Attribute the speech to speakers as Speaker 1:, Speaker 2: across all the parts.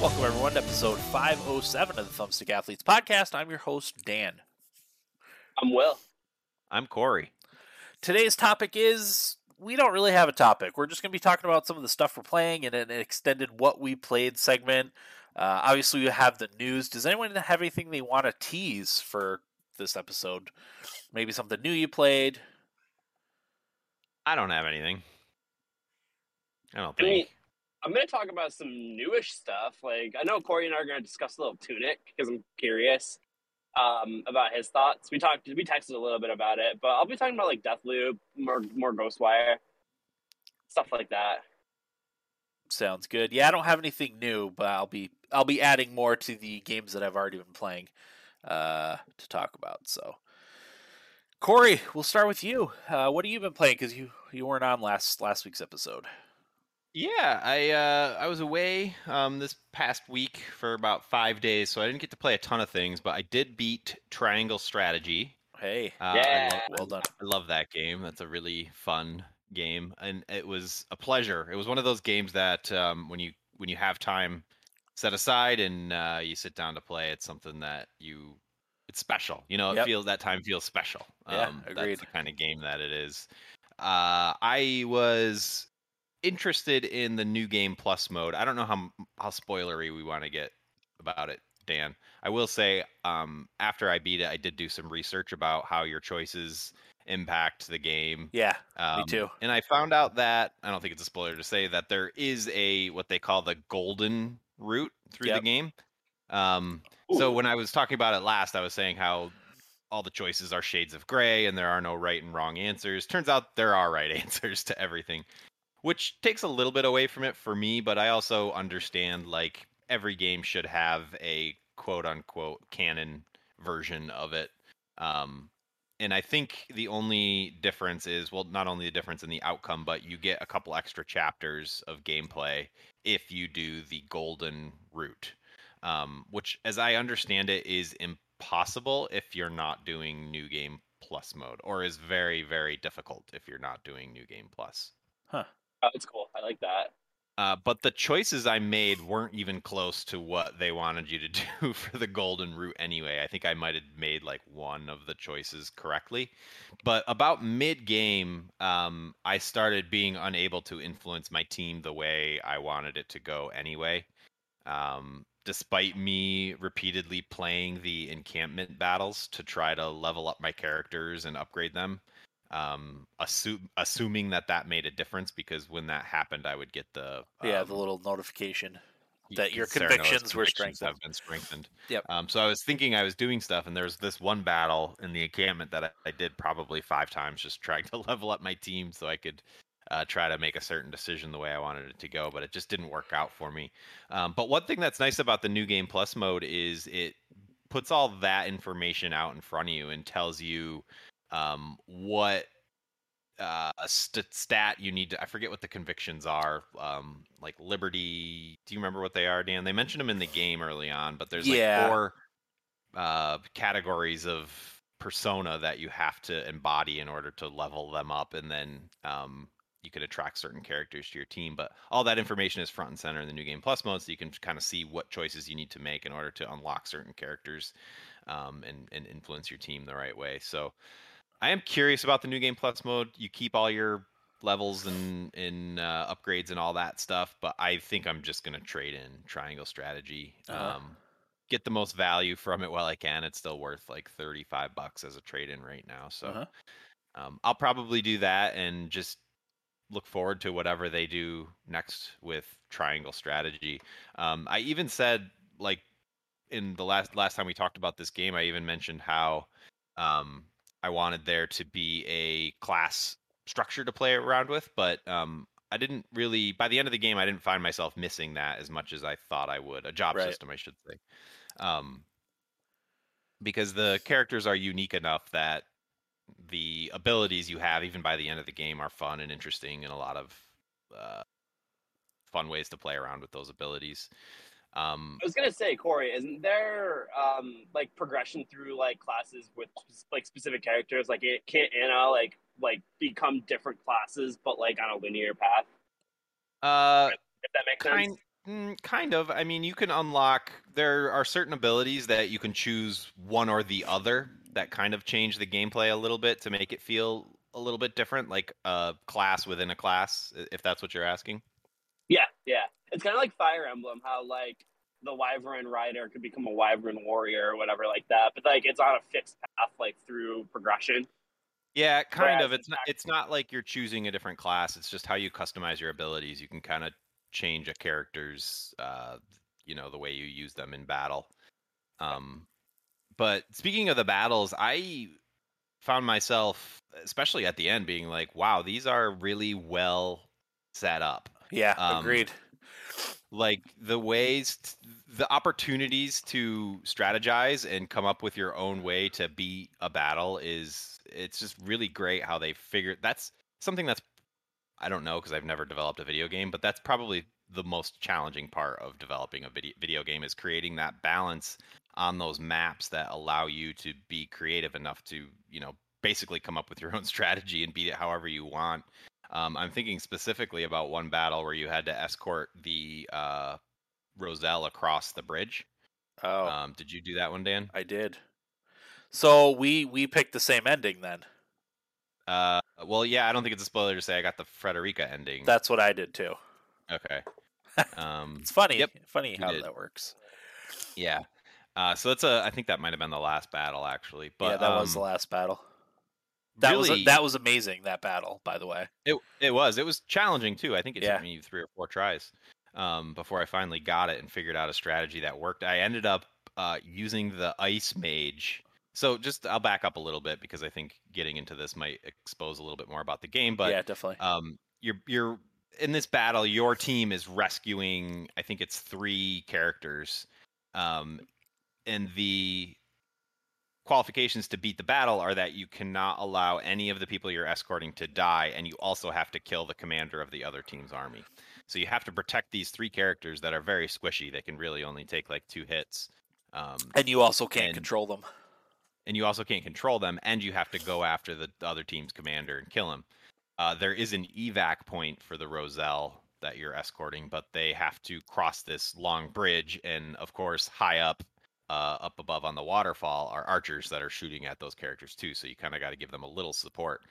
Speaker 1: Welcome, everyone, to episode 507 of the Thumbstick Athletes podcast. I'm your host, Dan.
Speaker 2: I'm Will.
Speaker 3: I'm Corey.
Speaker 1: Today's topic is we don't really have a topic. We're just going to be talking about some of the stuff we're playing in an extended What We Played segment. Uh, obviously, we have the news. Does anyone have anything they want to tease for this episode? Maybe something new you played?
Speaker 3: I don't have anything. I don't
Speaker 2: I mean,
Speaker 3: think.
Speaker 2: I'm going to talk about some newish stuff. Like, I know Corey and I are going to discuss a little Tunic because I'm curious um, about his thoughts. We talked, we texted a little bit about it, but I'll be talking about like Deathloop, more, more Ghostwire, stuff like that.
Speaker 1: Sounds good. Yeah, I don't have anything new, but I'll be I'll be adding more to the games that I've already been playing uh, to talk about. So, Corey, we'll start with you. Uh, what have you been playing? Because you you weren't on last last week's episode.
Speaker 3: Yeah, I uh, I was away um, this past week for about five days, so I didn't get to play a ton of things, but I did beat Triangle Strategy.
Speaker 1: Hey,
Speaker 3: Uh,
Speaker 2: Yeah.
Speaker 3: Love,
Speaker 1: well done.
Speaker 3: I love that game. That's a really fun game, and it was a pleasure. It was one of those games that um, when you when you have time set aside and uh, you sit down to play, it's something that you it's special. You know, it
Speaker 1: Yep.
Speaker 3: feels that time feels special.
Speaker 1: Yeah,
Speaker 3: um,
Speaker 1: agreed.
Speaker 3: That's the kind of game that it is. Uh, I was interested in the new game plus mode. I don't know how how spoilery we want to get about it, Dan. I will say, um, after I beat it, I did do some research about how your choices impact the game.
Speaker 1: Yeah,
Speaker 3: Um,
Speaker 1: too.
Speaker 3: And I found out that I don't think it's a spoiler to say that there is a what they call the golden route through
Speaker 1: Yep.
Speaker 3: the game. Um, so when I was talking about it last, I was saying how all the choices are shades of gray and there are no right and wrong answers. Turns out there are right answers to everything, which takes a little bit away from it for me, but I also understand like every game should have a quote unquote canon version of it. Um, and I think the only difference is well, not only the difference in the outcome, but you get a couple extra chapters of gameplay if you do the golden route, um, which, as I understand it, is impossible if you're not doing New Game Plus mode, or is very, very difficult if you're not doing New Game Plus.
Speaker 2: Oh, that's cool. I like that.
Speaker 3: Uh, but the choices I made weren't even close to what they wanted you to do for the golden route anyway. I think I might have made like one of the choices correctly. But about mid game, um, I started being unable to influence my team the way I wanted it to go anyway. Um, despite me repeatedly playing the encampment battles to try to level up my characters and upgrade them um assume, assuming that that made a difference because when that happened i would get the
Speaker 1: yeah,
Speaker 3: um,
Speaker 1: the little notification. that your
Speaker 3: knows
Speaker 1: convictions were strengthened.
Speaker 3: have been strengthened
Speaker 1: Yep.
Speaker 3: um so i was thinking i was doing stuff and there's this one battle in the encampment that I, I did probably five times just trying to level up my team so i could uh, try to make a certain decision the way i wanted it to go but it just didn't work out for me um, but one thing that's nice about the new game plus mode is it puts all that information out in front of you and tells you um, what uh, st- stat you need to. I forget what the convictions are. Um, like liberty. Do you remember what they are, Dan? They mentioned them in the game early on, but there's like four uh, categories of persona that you have to embody in order to level them up, and then um, you could attract certain characters to your team. But all that information is front and center in the new game plus mode, so you can kind of see what choices you need to make in order to unlock certain characters um, and and influence your team the right way. So. I am curious about the new game plus mode. You keep all your levels and and uh, upgrades and all that stuff, but I think I'm just gonna trade in Triangle Strategy.
Speaker 1: Uh-huh.
Speaker 3: Um, get the most value from it while I can. It's still worth like 35 bucks as a trade in right now, so
Speaker 1: Uh-huh.
Speaker 3: um, I'll probably do that and just look forward to whatever they do next with Triangle Strategy. Um, I even said like in the last last time we talked about this game, I even mentioned how um, I wanted there to be a class structure to play around with, but um, I didn't really. By the end of the game, I didn't find myself missing that as much as I thought I would. A job
Speaker 1: Right.
Speaker 3: system, I should say, um, because the characters are unique enough that the abilities you have, even by the end of the game, are fun and interesting, and a lot of uh, fun ways to play around with those abilities. Um,
Speaker 2: I was gonna say, Corey, isn't there um like progression through like classes with like specific characters? Like, it can't Anna like like become different classes, but like on a linear path?
Speaker 3: uh,
Speaker 2: If that makes
Speaker 3: kind
Speaker 2: sense.
Speaker 3: Mm, kind of. I mean, you can unlock. There are certain abilities that you can choose one or the other that kind of change the gameplay a little bit to make it feel a little bit different, like a class within a class, if that's what you're asking.
Speaker 2: Yeah, yeah. It's kind of like Fire Emblem, how like the Wyvern Rider could become a Wyvern Warrior or whatever like that, but like it's on a fixed path, like through progression.
Speaker 3: Yeah, kind
Speaker 2: Whereas
Speaker 3: of. It's not. It's not like you're choosing a different class. It's just how you customize your abilities. You can kind of change a character's, uh, you know, the way you use them in battle. Um, but speaking of the battles, I found myself, especially at the end, being like, "Wow, these are really well set up."
Speaker 1: Yeah,
Speaker 3: Um,
Speaker 1: agreed.
Speaker 3: like the ways t- the opportunities to strategize and come up with your own way to beat a battle is it's just really great how they figure that's something that's i don't know because i've never developed a video game but that's probably the most challenging part of developing a video, video game is creating that balance on those maps that allow you to be creative enough to you know basically come up with your own strategy and beat it however you want um, I'm thinking specifically about one battle where you had to escort the uh, Roselle across the bridge.
Speaker 1: Oh,
Speaker 3: Um, did you do that one, Dan?
Speaker 1: I did. So we we picked the same ending then.
Speaker 3: Uh, well, yeah, I don't think it's a spoiler to say I got the Frederica ending.
Speaker 1: That's what I did too.
Speaker 3: okay. Um,
Speaker 1: It's funny.
Speaker 3: Yep,
Speaker 1: funny how
Speaker 3: did.
Speaker 1: that works.
Speaker 3: yeah. Uh, so that's a. I think that might have been the last battle actually. But
Speaker 1: yeah, that was the
Speaker 3: um,
Speaker 1: last battle. That was
Speaker 3: really-
Speaker 1: that was amazing. That battle, by the way.
Speaker 3: It it was. It was challenging too. I think it
Speaker 1: Yeah.
Speaker 3: took me three or four tries um, before I finally got it and figured out a strategy that worked. I ended up uh, using the ice mage. So just I'll back up a little bit because I think getting into this might expose a little bit more about the game. But
Speaker 1: yeah, definitely.
Speaker 3: um, you're you're in this battle. Your team is rescuing. I think it's three characters, um, and the qualifications to beat the battle are that you cannot allow any of the people you're escorting to die, and you also have to kill the commander of the other team's army. So you have to protect these three characters that are very squishy. They can really only take like two hits. Um,
Speaker 1: and you also can't
Speaker 3: and-
Speaker 1: control them.
Speaker 3: and you also can't control them, and you have to go after the, the other team's commander and kill him. Uh, there is an evac point for the Roselle that you're escorting, but they have to cross this long bridge, and of course, high up, uh, up above on the waterfall, are archers that are shooting at those characters too. So you kind of got to give them a little support.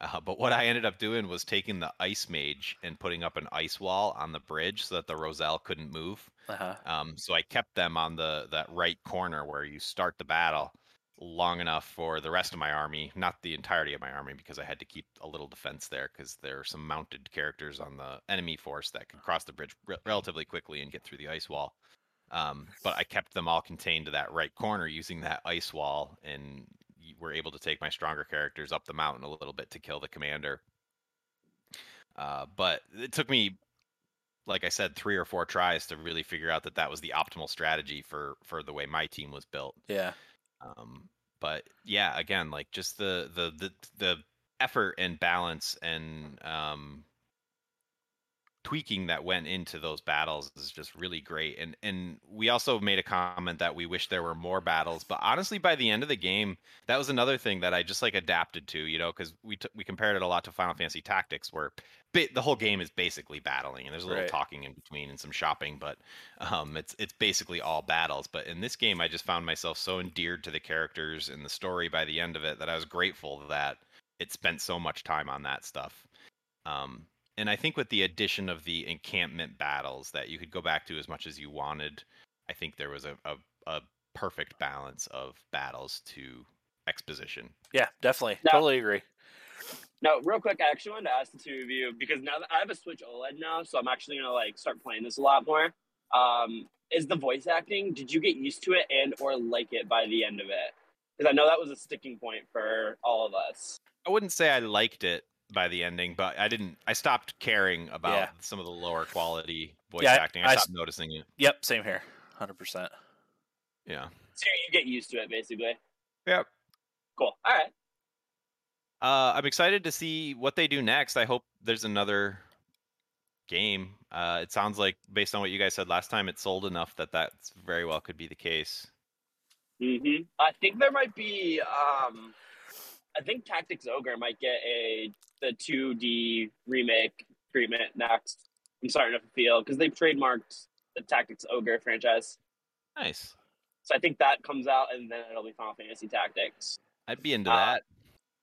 Speaker 3: Uh, but what I ended up doing was taking the ice mage and putting up an ice wall on the bridge so that the Roselle couldn't move.
Speaker 1: Uh-huh.
Speaker 3: Um, so I kept them on the that right corner where you start the battle long enough for the rest of my army, not the entirety of my army, because I had to keep a little defense there because there are some mounted characters on the enemy force that can cross the bridge re- relatively quickly and get through the ice wall. Um, but I kept them all contained to that right corner using that ice wall, and were able to take my stronger characters up the mountain a little bit to kill the commander. Uh, but it took me like I said, three or four tries to really figure out that that was the optimal strategy for for the way my team was built.
Speaker 1: Yeah.
Speaker 3: Um, but yeah, again, like just the the the the effort and balance and um, tweaking that went into those battles is just really great. And and we also made a comment that we wish there were more battles, but honestly, by the end of the game, that was another thing that I just like adapted to, you know, because we t- we compared it a lot to Final Fantasy Tactics, where ba- the whole game is basically battling, and there's a little
Speaker 1: Right.
Speaker 3: talking in between and some shopping, but um, it's it's basically all battles. But in this game, I just found myself so endeared to the characters and the story by the end of it that I was grateful that it spent so much time on that stuff. Um, and I think with the addition of the encampment battles that you could go back to as much as you wanted, I think there was a, a, a perfect balance of battles to exposition.
Speaker 1: Yeah, definitely.
Speaker 2: Now-
Speaker 1: Totally agree.
Speaker 2: Now, real quick, I actually wanted to ask the two of you because now that I have a Switch OLED now, so I'm actually gonna like start playing this a lot more. Um, is the voice acting? Did you get used to it and or like it by the end of it? Because I know that was a sticking point for all of us.
Speaker 3: I wouldn't say I liked it by the ending, but I didn't. I stopped caring about
Speaker 1: Yeah.
Speaker 3: some of the lower quality voice
Speaker 1: Yeah, I-
Speaker 3: acting. I,
Speaker 1: I s-
Speaker 3: stopped noticing it.
Speaker 1: Yep, same here. 100%.
Speaker 3: Yeah.
Speaker 2: So you get used to it, basically.
Speaker 3: Yep.
Speaker 2: Cool. All right.
Speaker 3: Uh, I'm excited to see what they do next. I hope there's another game. Uh, it sounds like, based on what you guys said last time, it sold enough that that very well could be the case.
Speaker 2: hmm I think there might be. Um, I think Tactics Ogre might get a the 2D remake treatment next. I'm starting to feel because they've trademarked the Tactics Ogre franchise.
Speaker 3: Nice.
Speaker 2: So I think that comes out, and then it'll be Final Fantasy Tactics.
Speaker 3: I'd be into
Speaker 2: Uh,
Speaker 3: that.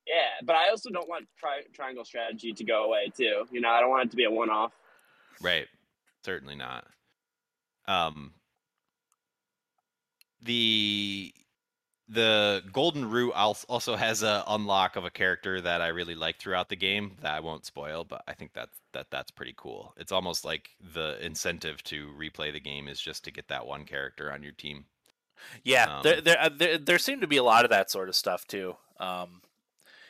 Speaker 2: Yeah, but I also don't want tri- Triangle Strategy to go away too. You know, I don't want it to be a one-off.
Speaker 3: Right. Certainly not. Um the the golden route also has a unlock of a character that I really like throughout the game that I won't spoil, but I think that that that's pretty cool. It's almost like the incentive to replay the game is just to get that one character on your team.
Speaker 1: Yeah,
Speaker 3: Um,
Speaker 1: there, there, uh, there, there seem to be a lot of that sort of stuff too. Um,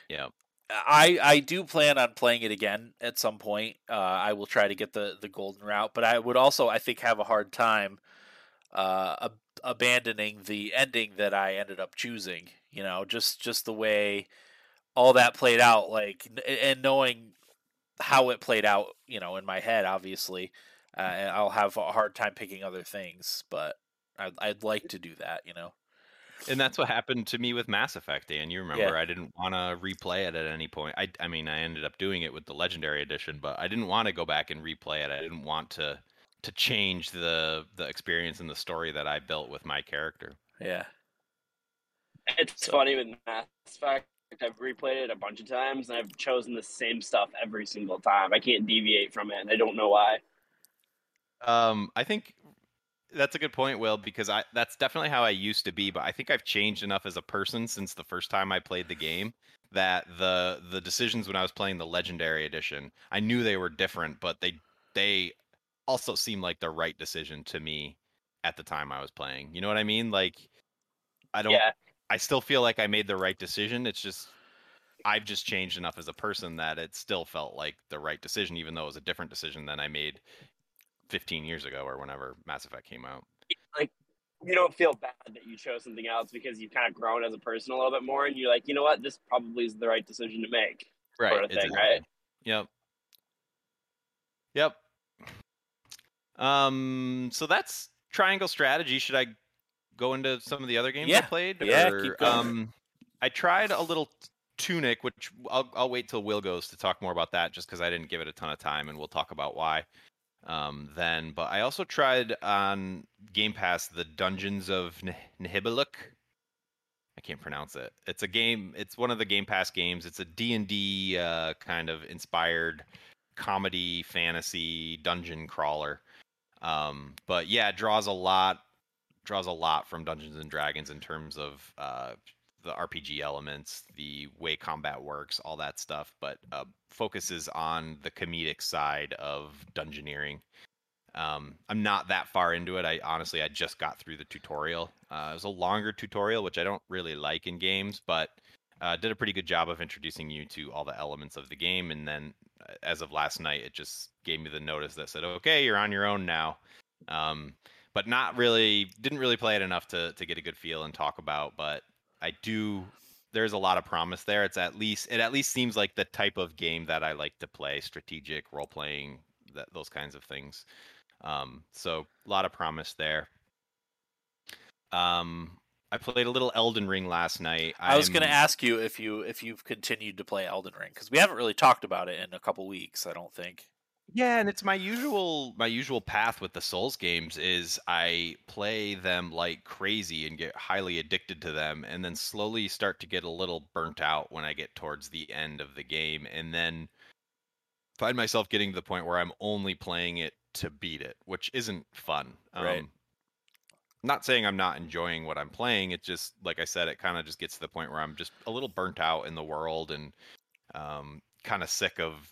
Speaker 3: Yeah.
Speaker 1: I I do plan on playing it again at some point. Uh, I will try to get the the golden route, but I would also I think have a hard time uh, ab- abandoning the ending that I ended up choosing. You know, just just the way all that played out, like and knowing how it played out. You know, in my head, obviously, uh, and I'll have a hard time picking other things, but I'd, I'd like to do that. You know.
Speaker 3: And that's what happened to me with Mass Effect, Dan. You remember I didn't want to replay it at any point. I I mean, I ended up doing it with the legendary edition, but I didn't want to go back and replay it. I didn't want to to change the the experience and the story that I built with my character.
Speaker 1: Yeah.
Speaker 2: It's
Speaker 1: So-
Speaker 2: funny with Mass Effect. I've replayed it a bunch of times, and I've chosen the same stuff every single time. I can't deviate from it, and I don't know why.
Speaker 3: Um, I think that's a good point, Will, because I that's definitely how I used to be, but I think I've changed enough as a person since the first time I played the game that the the decisions when I was playing the legendary edition, I knew they were different, but they they also seemed like the right decision to me at the time I was playing. You know what I mean? Like I don't
Speaker 2: Yeah,
Speaker 3: I still feel like I made the right decision. It's just I've just changed enough as a person that it still felt like the right decision, even though it was a different decision than I made 15 years ago or whenever Mass Effect came out.
Speaker 2: Like, you don't feel bad that you chose something else because you've kind of grown as a person a little bit more, and you're like, you know what, this probably is the right decision to make.
Speaker 3: Right.
Speaker 2: Sort of thing, right?
Speaker 3: Yep. Yep. Um. So that's Triangle Strategy. Should I go into some of the other games I
Speaker 1: Yeah.
Speaker 3: played?
Speaker 1: Yeah,
Speaker 3: or,
Speaker 1: keep going.
Speaker 3: Um, I tried a little Tunic, which I'll I'll wait till Will goes to talk more about that, just because I didn't give it a ton of time, and we'll talk about why. Um, then, but I also tried on Game Pass the Dungeons of N-. I can't pronounce it. It's a game. It's one of the Game Pass games. It's a D and D uh, kind of inspired comedy fantasy dungeon crawler. Um, but yeah, it draws a lot draws a lot from Dungeons and Dragons in terms of uh, the RPG elements, the way combat works, all that stuff. But uh, focuses on the comedic side of dungeoneering. Um, I'm not that far into it. I honestly I just got through the tutorial. Uh, it was a longer tutorial, which I don't really like in games, but uh, did a pretty good job of introducing you to all the elements of the game. And then, as of last night, it just gave me the notice that said, "Okay, you're on your own now." Um, but not really, didn't really play it enough to to get a good feel and talk about. But I do. There's a lot of promise there. It's at least it at least seems like the type of game that I like to play: strategic, role playing, that those kinds of things. Um, so a lot of promise there. Um, I played a little Elden Ring last night.
Speaker 1: I was going to ask you if you if you've continued to play Elden Ring because we haven't really talked about it in a couple weeks. I don't think.
Speaker 3: Yeah, and it's my usual my usual path with the Souls games is I play them like crazy and get highly addicted to them and then slowly start to get a little burnt out when I get towards the end of the game and then find myself getting to the point where I'm only playing it to beat it, which isn't fun.
Speaker 1: Right.
Speaker 3: Um, not saying I'm not enjoying what I'm playing. It just like I said, it kind of just gets to the point where I'm just a little burnt out in the world and um, kind of sick of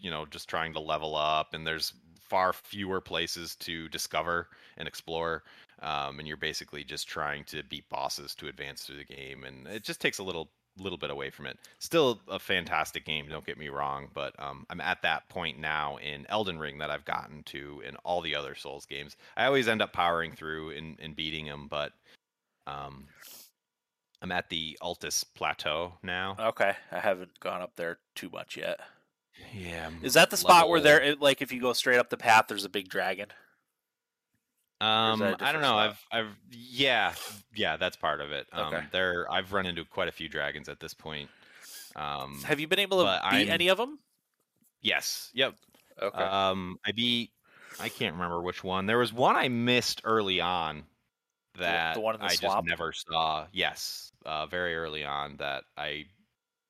Speaker 3: you know just trying to level up and there's far fewer places to discover and explore um, and you're basically just trying to beat bosses to advance through the game and it just takes a little little bit away from it still a fantastic game don't get me wrong but um, i'm at that point now in elden ring that i've gotten to in all the other souls games i always end up powering through and, and beating them but um, i'm at the altus plateau now
Speaker 1: Okay, I haven't gone up there too much yet.
Speaker 3: yeah I'm
Speaker 1: Is that the spot where there, like, if you go straight up the path, there's a big dragon?
Speaker 3: Um, I don't know.
Speaker 1: spot?
Speaker 3: I've, I've, yeah, yeah, that's part of it. Um,
Speaker 1: Okay.
Speaker 3: there, I've run into quite a few dragons at this point. Um,
Speaker 1: Have you been able to beat
Speaker 3: I'm-
Speaker 1: any of them?
Speaker 3: yes, yep.
Speaker 1: Okay.
Speaker 3: Um, I beat I can't remember which one. There was one I missed early on that
Speaker 1: the one in the
Speaker 3: I
Speaker 1: swamp?
Speaker 3: just never saw. Yes, uh, very early on that I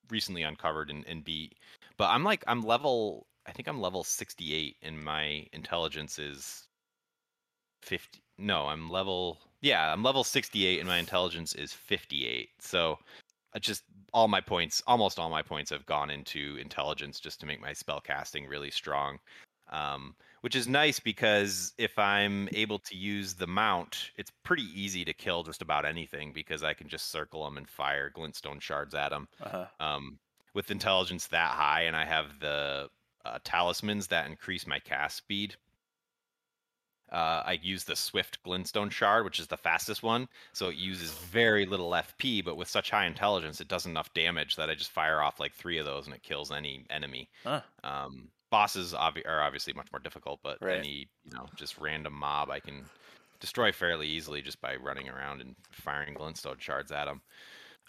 Speaker 3: recently uncovered and, and beat. But I'm like I'm level. I think I'm level 68, and my intelligence is 50. No, I'm level. Yeah, I'm level 68, and my intelligence is 58. So I just all my points, almost all my points, have gone into intelligence just to make my spell casting really strong. Um, which is nice because if I'm able to use the mount, it's pretty easy to kill just about anything because I can just circle them and fire glintstone shards at them.
Speaker 1: Uh-huh.
Speaker 3: Um, with intelligence that high, and I have the uh, talismans that increase my cast speed. Uh, I use the Swift Glintstone Shard, which is the fastest one, so it uses very little FP, but with such high intelligence, it does enough damage that I just fire off like three of those and it kills any enemy.
Speaker 1: Huh.
Speaker 3: Um, bosses obvi- are obviously much more difficult, but
Speaker 1: Right.
Speaker 3: any you know just random mob I can destroy fairly easily just by running around and firing Glintstone Shards at them.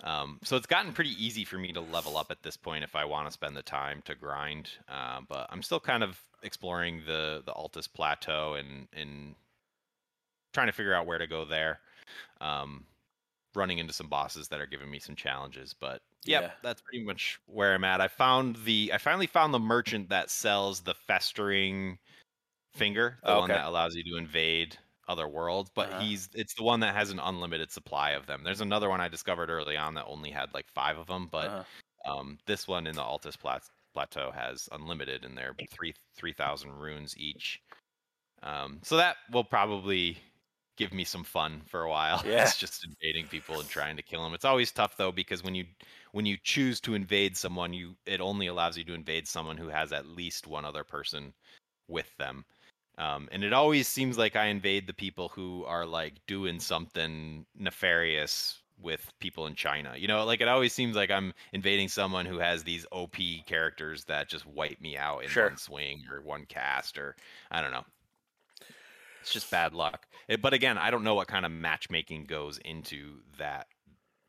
Speaker 3: Um, so it's gotten pretty easy for me to level up at this point if I want to spend the time to grind. Uh, but I'm still kind of exploring the the Altus Plateau and and trying to figure out where to go there. Um, running into some bosses that are giving me some challenges, but yep,
Speaker 1: Yeah.
Speaker 3: that's pretty much where I'm at. I found the I finally found the merchant that sells the festering finger, the
Speaker 1: Oh,
Speaker 3: one
Speaker 1: okay.
Speaker 3: that allows you to invade other worlds, but
Speaker 1: Uh-huh.
Speaker 3: he's it's the one that has an unlimited supply of them. There's another one I discovered early on that only had like 5 of them, but
Speaker 1: Uh-huh.
Speaker 3: um, this one in the Altus Plat- Plateau has unlimited, and they're three three thousand runes each. Um, so that will probably give me some fun for a while.
Speaker 1: Yeah.
Speaker 3: it's just invading people and trying to kill them. It's always tough though because when you when you choose to invade someone, you it only allows you to invade someone who has at least one other person with them. Um, and it always seems like I invade the people who are like doing something nefarious with people in China. You know, like it always seems like I'm invading someone who has these OP characters that just wipe me out in
Speaker 1: Sure.
Speaker 3: one swing or one cast or I don't know. It's just bad luck. Eh, But again, I don't know what kind of matchmaking goes into that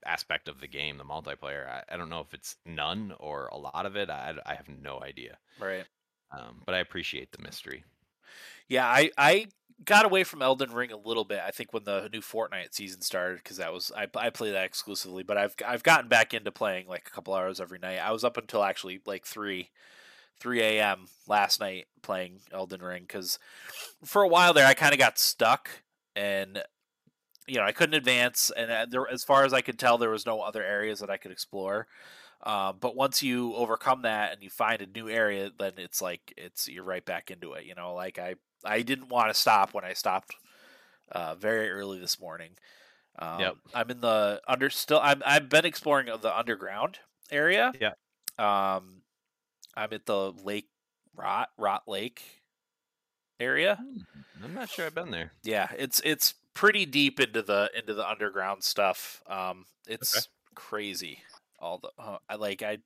Speaker 3: aspect of the game, the multiplayer. I, I don't know if it's none or a lot of it. I, I have no idea.
Speaker 1: Right.
Speaker 3: Um, but I appreciate the mystery.
Speaker 1: Yeah, I I got away from Elden Ring a little bit. I think when the new Fortnite season started because that was I I play that exclusively, but I've I've gotten back into playing like a couple hours every night. I was up until actually like three. 3 a.m. last night playing Elden Ring because for a while there I kind of got stuck and you know I couldn't advance and uh, there, as far as I could tell there was no other areas that I could explore. Um, but once you overcome that and you find a new area, then it's like it's you're right back into it. You know, like I I didn't want to stop when I stopped uh, very early this morning. Um,
Speaker 3: Yep.
Speaker 1: I'm in the under still. I'm I've been exploring the underground area.
Speaker 3: Yeah.
Speaker 1: Um, I'm at the lake Rot Rot Lake area.
Speaker 3: I'm not sure I've been there.
Speaker 1: Yeah, it's it's pretty deep into the into the underground stuff. Um, it's crazy. All the uh, I like I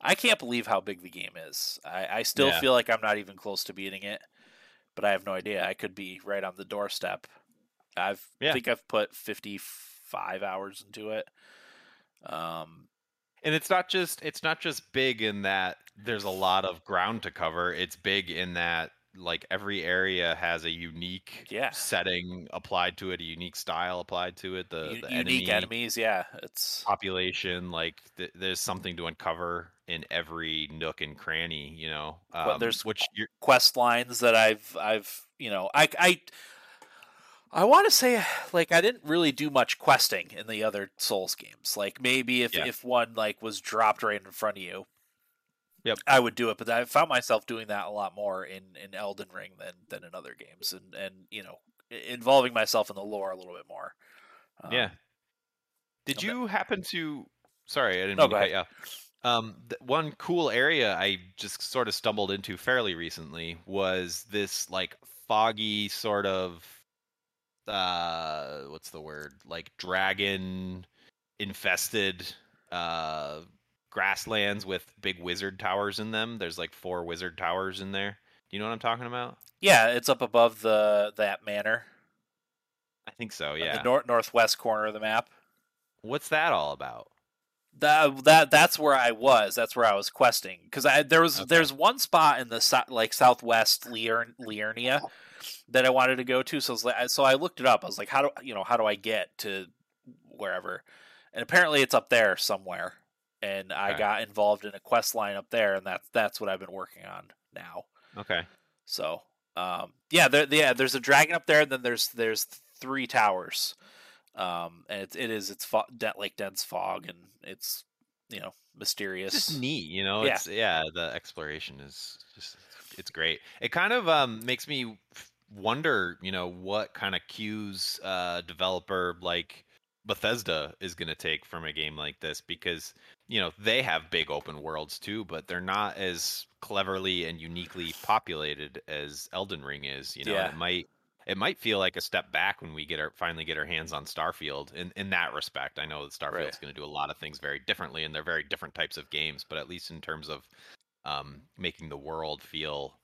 Speaker 1: I can't believe how big the game is. I I still
Speaker 3: Yeah.
Speaker 1: feel like I'm not even close to beating it, but I have no idea. I could be right on the doorstep. I've
Speaker 3: Yeah.
Speaker 1: think I've put 55 hours into it. Um,
Speaker 3: And it's not just it's not just big in that there's a lot of ground to cover. It's big in that like every area has a unique
Speaker 1: Yeah.
Speaker 3: setting applied to it, a unique style applied to it. The,
Speaker 1: u-
Speaker 3: the
Speaker 1: unique
Speaker 3: enemy
Speaker 1: enemies, yeah. It's
Speaker 3: population, like th- there's something to uncover in every nook and cranny. You know,
Speaker 1: Well,
Speaker 3: um,
Speaker 1: there's
Speaker 3: which you're,
Speaker 1: quest lines that I've I've you know I I I want to say like I didn't really do much questing in the other Souls games. Like maybe if
Speaker 3: Yeah.
Speaker 1: if one like was dropped right in front of you,
Speaker 3: Yep.
Speaker 1: I would do it. But I found myself doing that a lot more in in Elden Ring than than in other games, and and you know involving myself in the lore a little bit more. Um,
Speaker 3: yeah. Did you happen to? Sorry, I didn't
Speaker 1: No,
Speaker 3: mean to cut you off. Um, th- one cool area I just sort of stumbled into fairly recently was this like foggy sort of uh what's the word like dragon infested uh grasslands with big wizard towers in them there's like four wizard towers in there do you know what i'm talking about
Speaker 1: yeah, it's up above the that manor,
Speaker 3: i think so yeah
Speaker 1: the nor- northwest corner of the map.
Speaker 3: what's that all about
Speaker 1: That that that's where I was. That's where I was questing because I there was
Speaker 3: Okay.
Speaker 1: there's one spot in the so, like southwest Lier, Liurnia that I wanted to go to. So I was like, so I looked it up. I was like, how do you know how do I get to wherever? And apparently it's up there somewhere. And I
Speaker 3: Okay.
Speaker 1: got involved in a quest line up there, and that's that's what I've been working on now.
Speaker 3: Okay.
Speaker 1: So, um, yeah, there, yeah, there's a dragon up there, and then there's there's three towers, um, and it, it is it's fo- like dense fog, and it's you know mysterious.
Speaker 3: It's just neat, you know.
Speaker 1: Yeah.
Speaker 3: It's yeah, the exploration is just it's great. It kind of um makes me wonder, you know, what kind of cues uh developer like Bethesda is going to take from a game like this because you know they have big open worlds too, but they're not as cleverly and uniquely populated as Elden Ring is. You know,
Speaker 1: Yeah.
Speaker 3: it might it might feel like a step back when we get our finally get our hands on Starfield in in that respect. I know that Starfield's
Speaker 1: Right.
Speaker 3: going to do a lot of things very differently, and they're very different types of games. But at least in terms of um, making the world feel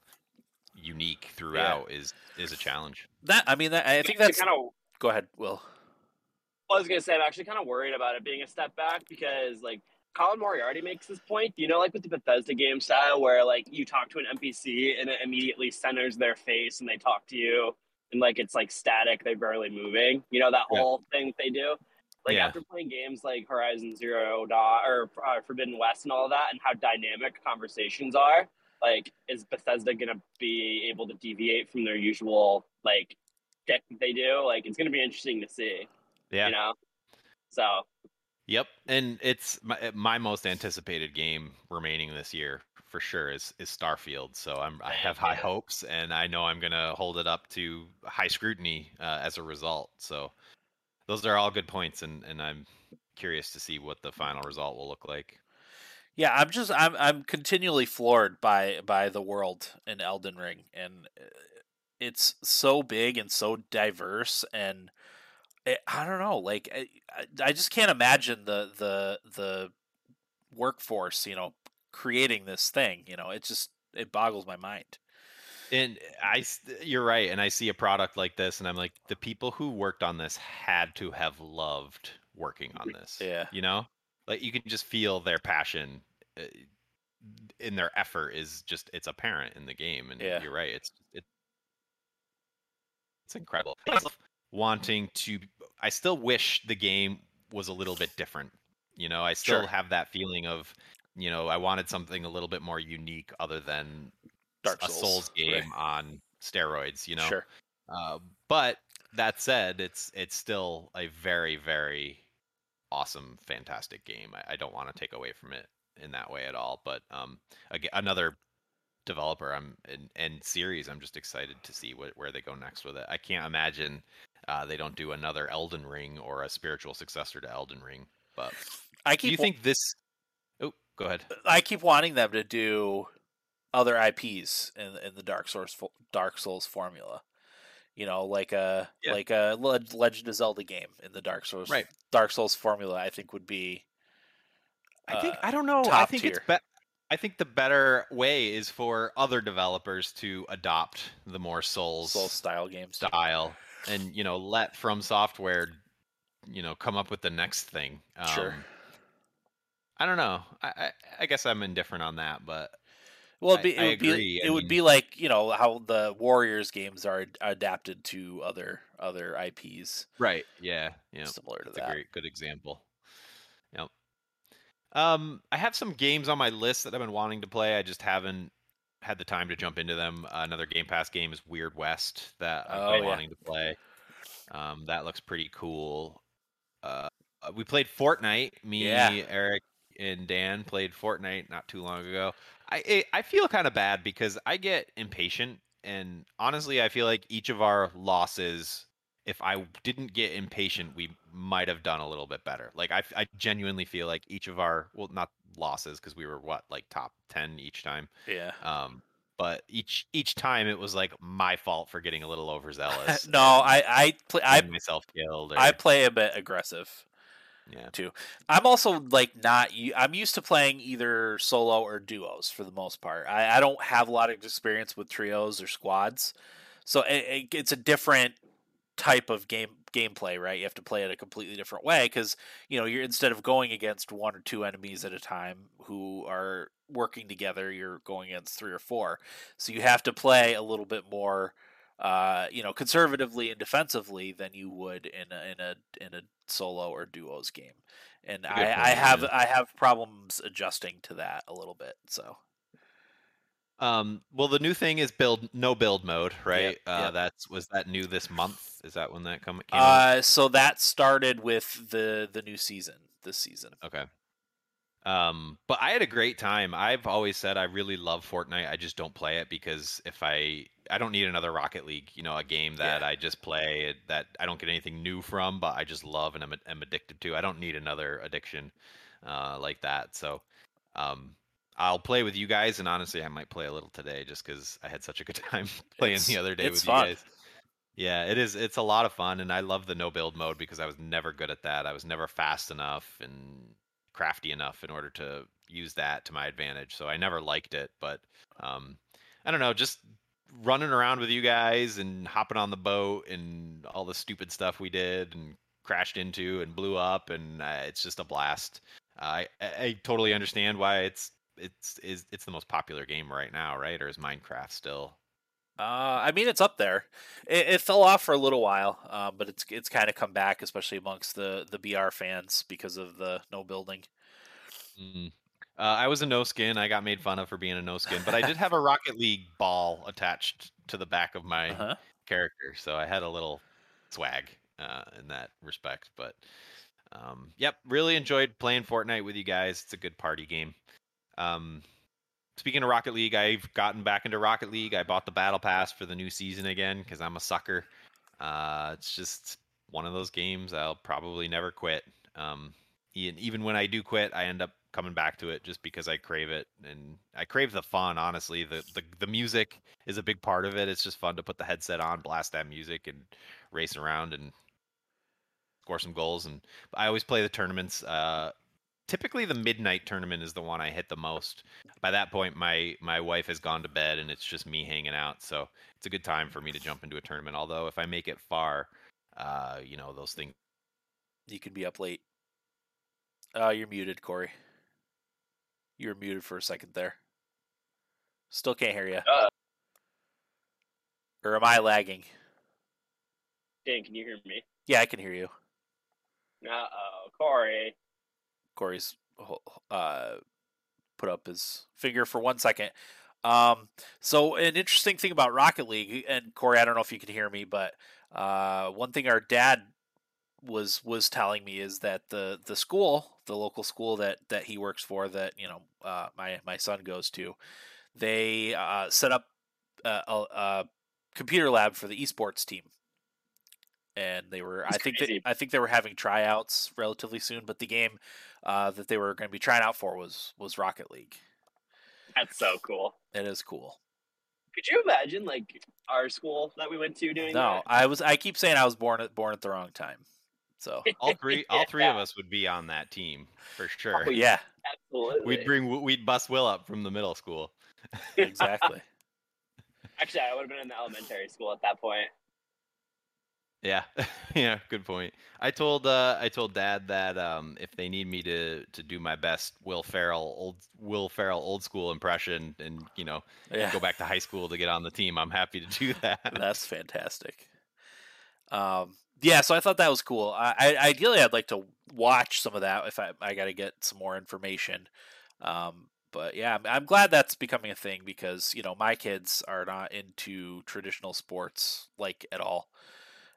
Speaker 3: unique throughout is is a challenge.
Speaker 1: that I mean, that, I think that's.
Speaker 2: kind of.
Speaker 1: Go ahead, Will.
Speaker 2: I was gonna say I'm actually kind of worried about it being a step back because like Colin Moriarty makes this point. You know, like with the Bethesda game style, where like you talk to an NPC and it immediately centers their face and they talk to you, and like it's like static, they're barely moving. You know that
Speaker 3: Yeah.
Speaker 2: whole thing that they do. Like
Speaker 3: Yeah.
Speaker 2: after playing games like Horizon Zero Dawn or uh, Forbidden West and all that, and how dynamic conversations are, like is Bethesda gonna be able to deviate from their usual like deck that they do? Like it's gonna be interesting to see.
Speaker 3: Yeah.
Speaker 2: You know. So
Speaker 3: Yep, and it's my, my most anticipated game remaining this year for sure is is Starfield. So I'm I have high hopes, and I know I'm gonna hold it up to high scrutiny uh, as a result. So those are all good points, and and I'm curious to see what the final result will look like.
Speaker 1: Yeah, I'm just I'm I'm continually floored by by the world in Elden Ring, and uh, it's so big and so diverse, and Eh, I don't know, like I, I- I just can't imagine the the the workforce, you know, creating this thing. You know, it just it boggles my mind.
Speaker 3: And eh, I, s- you're right. And I see a product like this, and I'm like, the people who worked on this had to have loved working on this.
Speaker 1: Yeah.
Speaker 3: You know, like you can just feel their passion in their effort is just it's apparent in the game. And
Speaker 1: Yeah.
Speaker 3: you're right. It's it, it's incredible. Wanting to, I still wish the game was a little bit different. You know, I still
Speaker 1: Sure.
Speaker 3: have that feeling of, you know, I wanted something a little bit more unique other than
Speaker 1: Dark
Speaker 3: a
Speaker 1: Souls,
Speaker 3: Souls
Speaker 1: right.
Speaker 3: game on steroids, you know.
Speaker 1: Sure.
Speaker 3: Uh, but that said, it's it's still a very very awesome, fantastic game. I, I don't want to take away from it in that way at all. But um, again, another developer, I'm and, and series, I'm just excited to see what, where they go next with it. I can't imagine uh, they don't do another Elden Ring or a spiritual successor to Elden Ring. But
Speaker 1: I keep.
Speaker 3: do you think this? Oh, go ahead.
Speaker 1: I keep wanting them to do other IPs in in the Dark Souls Dark Souls formula. You know, like a
Speaker 3: Yeah.
Speaker 1: like a Legend of Zelda game in the Dark Souls
Speaker 3: Right.
Speaker 1: Dark Souls formula. I think would be
Speaker 3: I think
Speaker 1: uh,
Speaker 3: I don't know. I think it's better. I think the better way is for other developers to adopt the more Souls
Speaker 1: Soul style games.
Speaker 3: style and you know let From Software you know come up with the next thing.
Speaker 1: Sure.
Speaker 3: Um, I don't know. I, I I guess I'm indifferent on that, but
Speaker 1: Well, be,
Speaker 3: I-
Speaker 1: it would be it
Speaker 3: I
Speaker 1: would
Speaker 3: mean-
Speaker 1: be like you know how the Warriors games are adapted to other other IPs,
Speaker 3: right, yeah, yeah.
Speaker 1: similar to
Speaker 3: That's a
Speaker 1: that.
Speaker 3: great good example. Yep. Um, I have some games on my list that I've been wanting to play. I just haven't had the time to jump into them. Uh, another Game Pass game is Weird West that I've
Speaker 1: Oh,
Speaker 3: been
Speaker 1: yeah.
Speaker 3: wanting to play. Um, that looks pretty cool. Uh, we played Fortnite. Me,
Speaker 1: Yeah.
Speaker 3: Eric, and Dan played Fortnite not too long ago. I I I feel kind of bad because I get impatient, and honestly, I feel like each of our losses if I didn't get impatient, we might have done a little bit better. Like I, I genuinely feel like each of our well, not losses because we were what like top ten each time.
Speaker 1: Yeah.
Speaker 3: Um, but each each time it was like my fault for getting a little overzealous.
Speaker 1: no, I I play I
Speaker 3: myself killed. Or,
Speaker 1: I play a bit aggressive.
Speaker 3: yeah, Too.
Speaker 1: I'm also like not. I'm used to playing either solo or duos for the most part. I, I don't have a lot of experience with trios or squads, so it, it, it's a different type of game gameplay, right? You have to play it a completely different way because you know you're instead of going against one or two enemies at a time who are working together, you're going against three or four. So you have to play a little bit more uh, you know, conservatively and defensively than you would in a, in a in a solo or duos game. And I,
Speaker 3: point,
Speaker 1: I have
Speaker 3: yeah.
Speaker 1: I have problems adjusting to that a little bit. So
Speaker 3: Um, well, the new thing is build no build mode, right?
Speaker 1: Yep,
Speaker 3: uh,
Speaker 1: yep.
Speaker 3: That's was that new this month? Is that when that come, came out?
Speaker 1: uh, so that started with the the new season this season.
Speaker 3: Okay. Um, but I had a great time. I've always said I really love Fortnite. I just don't play it because if I I don't need another Rocket League, you know, a game that
Speaker 1: Yeah.
Speaker 3: I just play that I don't get anything new from, but I just love and I'm, I'm addicted to. I don't need another addiction uh, like that. So um, I'll play with you guys, and honestly, I might play a little today just because I had such a good time playing
Speaker 1: It's-
Speaker 3: the other day with
Speaker 1: fun.
Speaker 3: you guys. Yeah, it is. It's a lot of fun, and I love the no build mode because I was never good at that. I was never fast enough and crafty enough in order to use that to my advantage. So I never liked it. But um, I don't know, just running around with you guys and hopping on the boat and all the stupid stuff we did and crashed into and blew up, and uh, it's just a blast. I I totally understand why it's it's is it's the most popular game right now, right? Or is Minecraft still?
Speaker 1: Uh, I mean, it's up there. It, it fell off for a little while, uh, but it's it's kind of come back, especially amongst the the BR fans because of the no building.
Speaker 3: Mm. Uh, I was a no skin. I got made fun of for being a no skin, but I did have a Rocket League ball attached to the back of my
Speaker 1: Uh-huh.
Speaker 3: character, so I had a little swag uh, in that respect. But um, yep, really enjoyed playing Fortnite with you guys. It's a good party game. Um, speaking of Rocket League, I've gotten back into Rocket League. I bought the Battle Pass for the new season again because I'm a sucker. Uh, it's just one of those games I'll probably never quit. Um, even when I do quit, I end up coming back to it just because I crave it and I crave the fun. Honestly, the the the music is a big part of it. It's just fun to put the headset on, blast that music, and race around and score some goals. And I always play the tournaments. Uh, typically, the midnight tournament is the one I hit the most. By that point, my my wife has gone to bed and it's just me hanging out. So it's a good time for me to jump into a tournament. Although if I make it far, uh, you know those things.
Speaker 1: You can be up late. Uh, you're muted, Corey. You were muted for a second there. Still can't hear you.
Speaker 2: Uh.
Speaker 1: Or am I lagging?
Speaker 2: Dan, can you hear me?
Speaker 1: Yeah, I can hear you.
Speaker 2: Uh oh, Corey.
Speaker 1: Corey's uh, put up his finger for one second. Um, so an interesting thing about Rocket League, and Corey, I don't know if you can hear me, but uh, one thing our dad was was telling me is that the the school, the local school that that he works for, that you know uh, my my son goes to, they uh, set up a, a, a computer lab for the esports team. And they were,
Speaker 2: That's
Speaker 1: I think, they. I think they were having tryouts relatively soon. But the game uh, that they were going to be trying out for was was Rocket League.
Speaker 2: That's so cool.
Speaker 1: It is cool.
Speaker 2: Could you imagine like our school that we went to doing that?
Speaker 1: No, I was. I keep saying I was born at born at the wrong time. So?
Speaker 3: All three, all three of us would be on that team for sure.
Speaker 2: Oh,
Speaker 1: yeah,
Speaker 2: Absolutely.
Speaker 3: We'd bring, we'd bust Will up from the middle school.
Speaker 1: exactly.
Speaker 2: Actually, I would have been in the elementary school at that point.
Speaker 3: Yeah, yeah, good point. I told uh, I told Dad that um, if they need me to to do my best Will Ferrell old Will Ferrell old school impression and you know
Speaker 1: Yeah,
Speaker 3: go back to high school to get on the team, I'm happy to do that.
Speaker 1: that's fantastic. Um, yeah, so I thought that was cool. I, I ideally I'd like to watch some of that if I I got to get some more information. Um, but yeah, I'm, I'm glad that's becoming a thing because you know my kids are not into traditional sports like at all.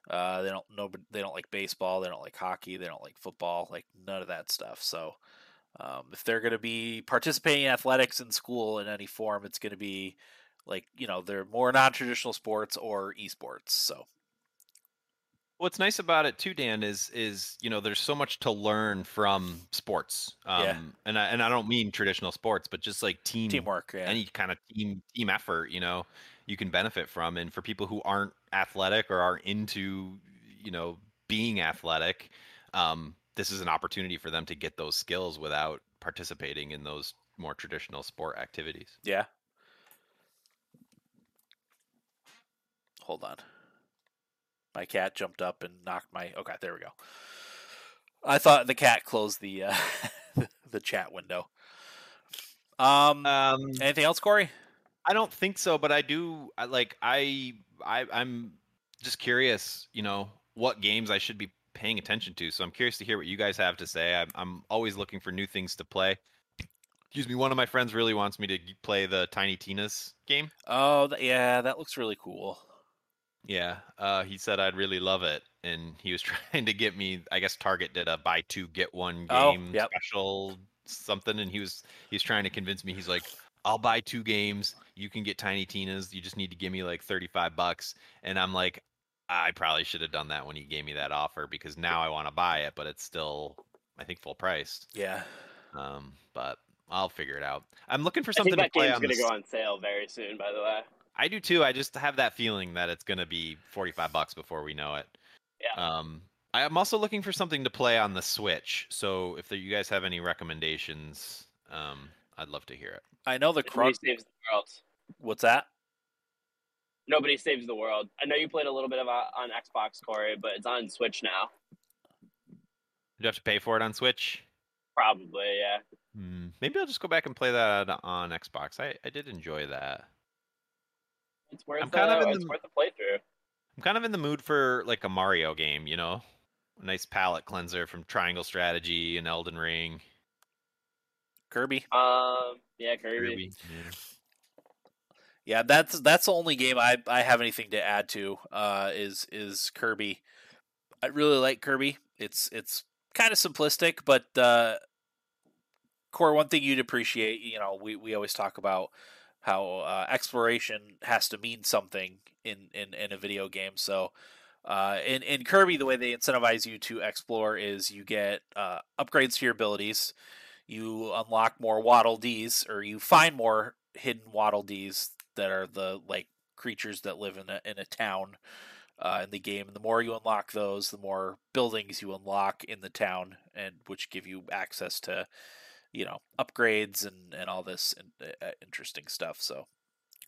Speaker 1: Uh, they don't know. They don't like baseball. They don't like hockey. They don't like football. Like none of that stuff. So, um, if they're going to be participating in athletics in school in any form, it's going to be like you know they're more non-traditional sports or esports. So
Speaker 3: What's nice about it too, Dan, is is you know there's so much to learn from sports. Um,
Speaker 1: Yeah.
Speaker 3: And I and I don't mean traditional sports, but just like team
Speaker 1: teamwork. Yeah.
Speaker 3: any kind of team team effort you know you can benefit from and for people who aren't athletic or are into you know being athletic um, this is an opportunity for them to get those skills without participating in those more traditional sport activities
Speaker 1: Yeah. Hold on. My cat jumped up and knocked my. Okay, there we go. I thought the cat closed the uh, the chat window. Um,
Speaker 3: um,
Speaker 1: anything else, Corey?
Speaker 3: I don't think so, but I do. I, like I, I, I'm just curious. You know, what games I should be paying attention to. So I'm curious to hear what you guys have to say. I'm, I'm always looking for new things to play. Excuse me. One of my friends really wants me to play the Tiny Tina's game.
Speaker 1: Oh, th- yeah, that looks really cool.
Speaker 3: Yeah, uh, he said I'd really love it, and he was trying to get me. I guess Target did a buy two get one game
Speaker 1: yep.
Speaker 3: special something, and he was he's trying to convince me. He's like, "I'll buy two games. You can get Tiny Tina's. You just need to give me like thirty five bucks." And I'm like, I probably should have done that when you gave me that offer because now I want to buy it, but it's still I think full price.
Speaker 1: Yeah.
Speaker 3: Um, but I'll figure it out. I'm looking for
Speaker 2: I think
Speaker 3: something to
Speaker 2: that
Speaker 3: play
Speaker 2: game's
Speaker 3: on
Speaker 2: gonna go on sale very soon. By the way.
Speaker 3: I do too. I just have that feeling that it's going to be 45 bucks before we know it.
Speaker 2: Yeah.
Speaker 3: Um, I am also looking for something to play on the Switch. So if there, you guys have any recommendations, um, I'd love to hear it.
Speaker 1: I know the
Speaker 2: Nobody saves the world.
Speaker 1: What's that?
Speaker 2: Nobody saves the world. I know you played a little bit of uh, on Xbox, Corey, but it's on Switch now.
Speaker 3: Do you have to pay for it on Switch?
Speaker 2: Probably, yeah.
Speaker 3: Hmm, Maybe I'll just go back and play that on Xbox. I, I did enjoy that.
Speaker 2: It's worth.
Speaker 3: I'm kind of
Speaker 2: uh,
Speaker 3: in
Speaker 2: it's
Speaker 3: the-
Speaker 2: worth a playthrough.
Speaker 3: I'm kind of in the mood for like a Mario game, you know? A nice palate cleanser from Triangle Strategy and Elden Ring.
Speaker 1: Kirby.
Speaker 2: Um, yeah, Kirby.
Speaker 3: Kirby. Yeah.
Speaker 1: Yeah, that's that's the only game I, I have anything to add to. Uh, is is Kirby. I really like Kirby. It's it's kind of simplistic, but uh, core one thing you'd appreciate. You know, we, we always talk about how uh, exploration has to mean something in, in, in a video game. So uh, in in Kirby, the way they incentivize you to explore is you get uh, upgrades to your abilities. You unlock more Waddle Dees, or you find more hidden Waddle Dees that are the like creatures that live in a in a town uh, in the game. And the more you unlock those, the more buildings you unlock in the town, and which give you access to you know upgrades and and all this in, uh, interesting stuff. So.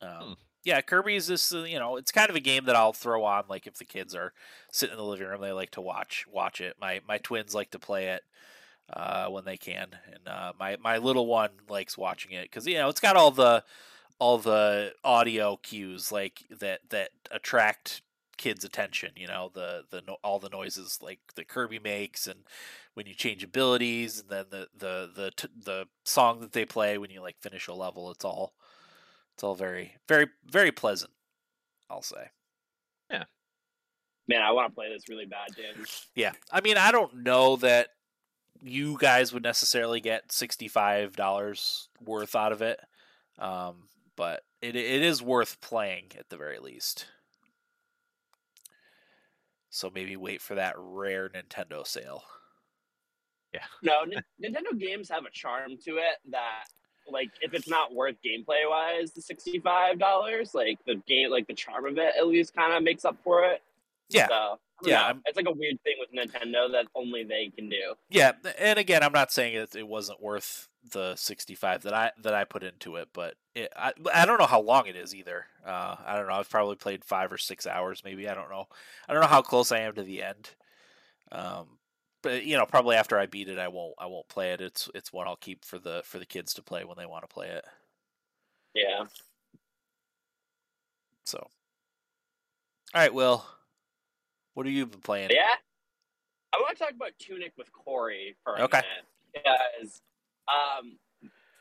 Speaker 1: Um,
Speaker 3: Hmm.
Speaker 1: Yeah, Kirby is this. Uh, you know, it's kind of a game that I'll throw on, like if the kids are sitting in the living room, they like to watch watch it. My my twins like to play it uh, when they can, and uh, my my little one likes watching it because you know it's got all the all the audio cues like that that attract kids' attention. You know the the all the noises like the Kirby makes, and when you change abilities, and then the the the t- the song that they play when you like finish a level. It's all it's all very very very pleasant. I'll say. Yeah.
Speaker 2: Man, I want to play this really bad, dude.
Speaker 1: Yeah, I mean, I don't know that you guys would necessarily get sixty-five dollars worth out of it, um, but it it is worth playing at the very least. So maybe wait for that rare Nintendo sale. Yeah.
Speaker 2: No, N- Nintendo games have a charm to it that, like, if it's not worth gameplay wise, the sixty five dollars, like the game, like the charm of it, at least kind of makes up for it.
Speaker 1: Yeah,
Speaker 2: So,
Speaker 1: Yeah.
Speaker 2: It's like a weird thing with Nintendo that only they can do.
Speaker 1: yeah, and again, I'm not saying that it wasn't worth the sixty-five that I that I put into it, but it, I I don't know how long it is either. Uh, I don't know. I've probably played five or six hours, maybe. I don't know. I don't know how close I am to the end. Um, but you know, probably after I beat it, I won't I won't play it. It's it's one I'll keep for the for the kids to play when they want to play it.
Speaker 2: Yeah.
Speaker 1: So, all right, Will, what have you been playing?
Speaker 2: Yeah. I want to talk about Tunic with Corey for a
Speaker 1: Okay.
Speaker 2: minute because, um,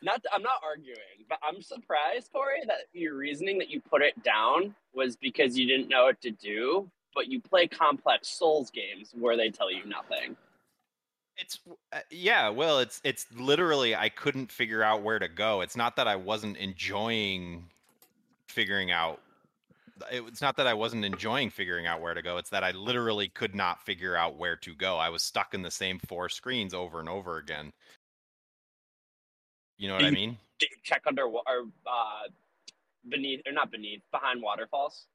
Speaker 2: not I'm not arguing, but I'm surprised, Corey, that your reasoning that you put it down was because you didn't know what to do. But you play complex Souls games where they tell you nothing.
Speaker 3: It's uh, yeah, well, it's it's literally I couldn't figure out where to go. It's not that I wasn't enjoying figuring out it- it's not that I wasn't enjoying figuring out where to go. It's that I literally could not figure out where to go. I was stuck in the same four screens over and over again. You know what I mean?
Speaker 2: Did you check under or uh, beneath or not beneath behind waterfalls?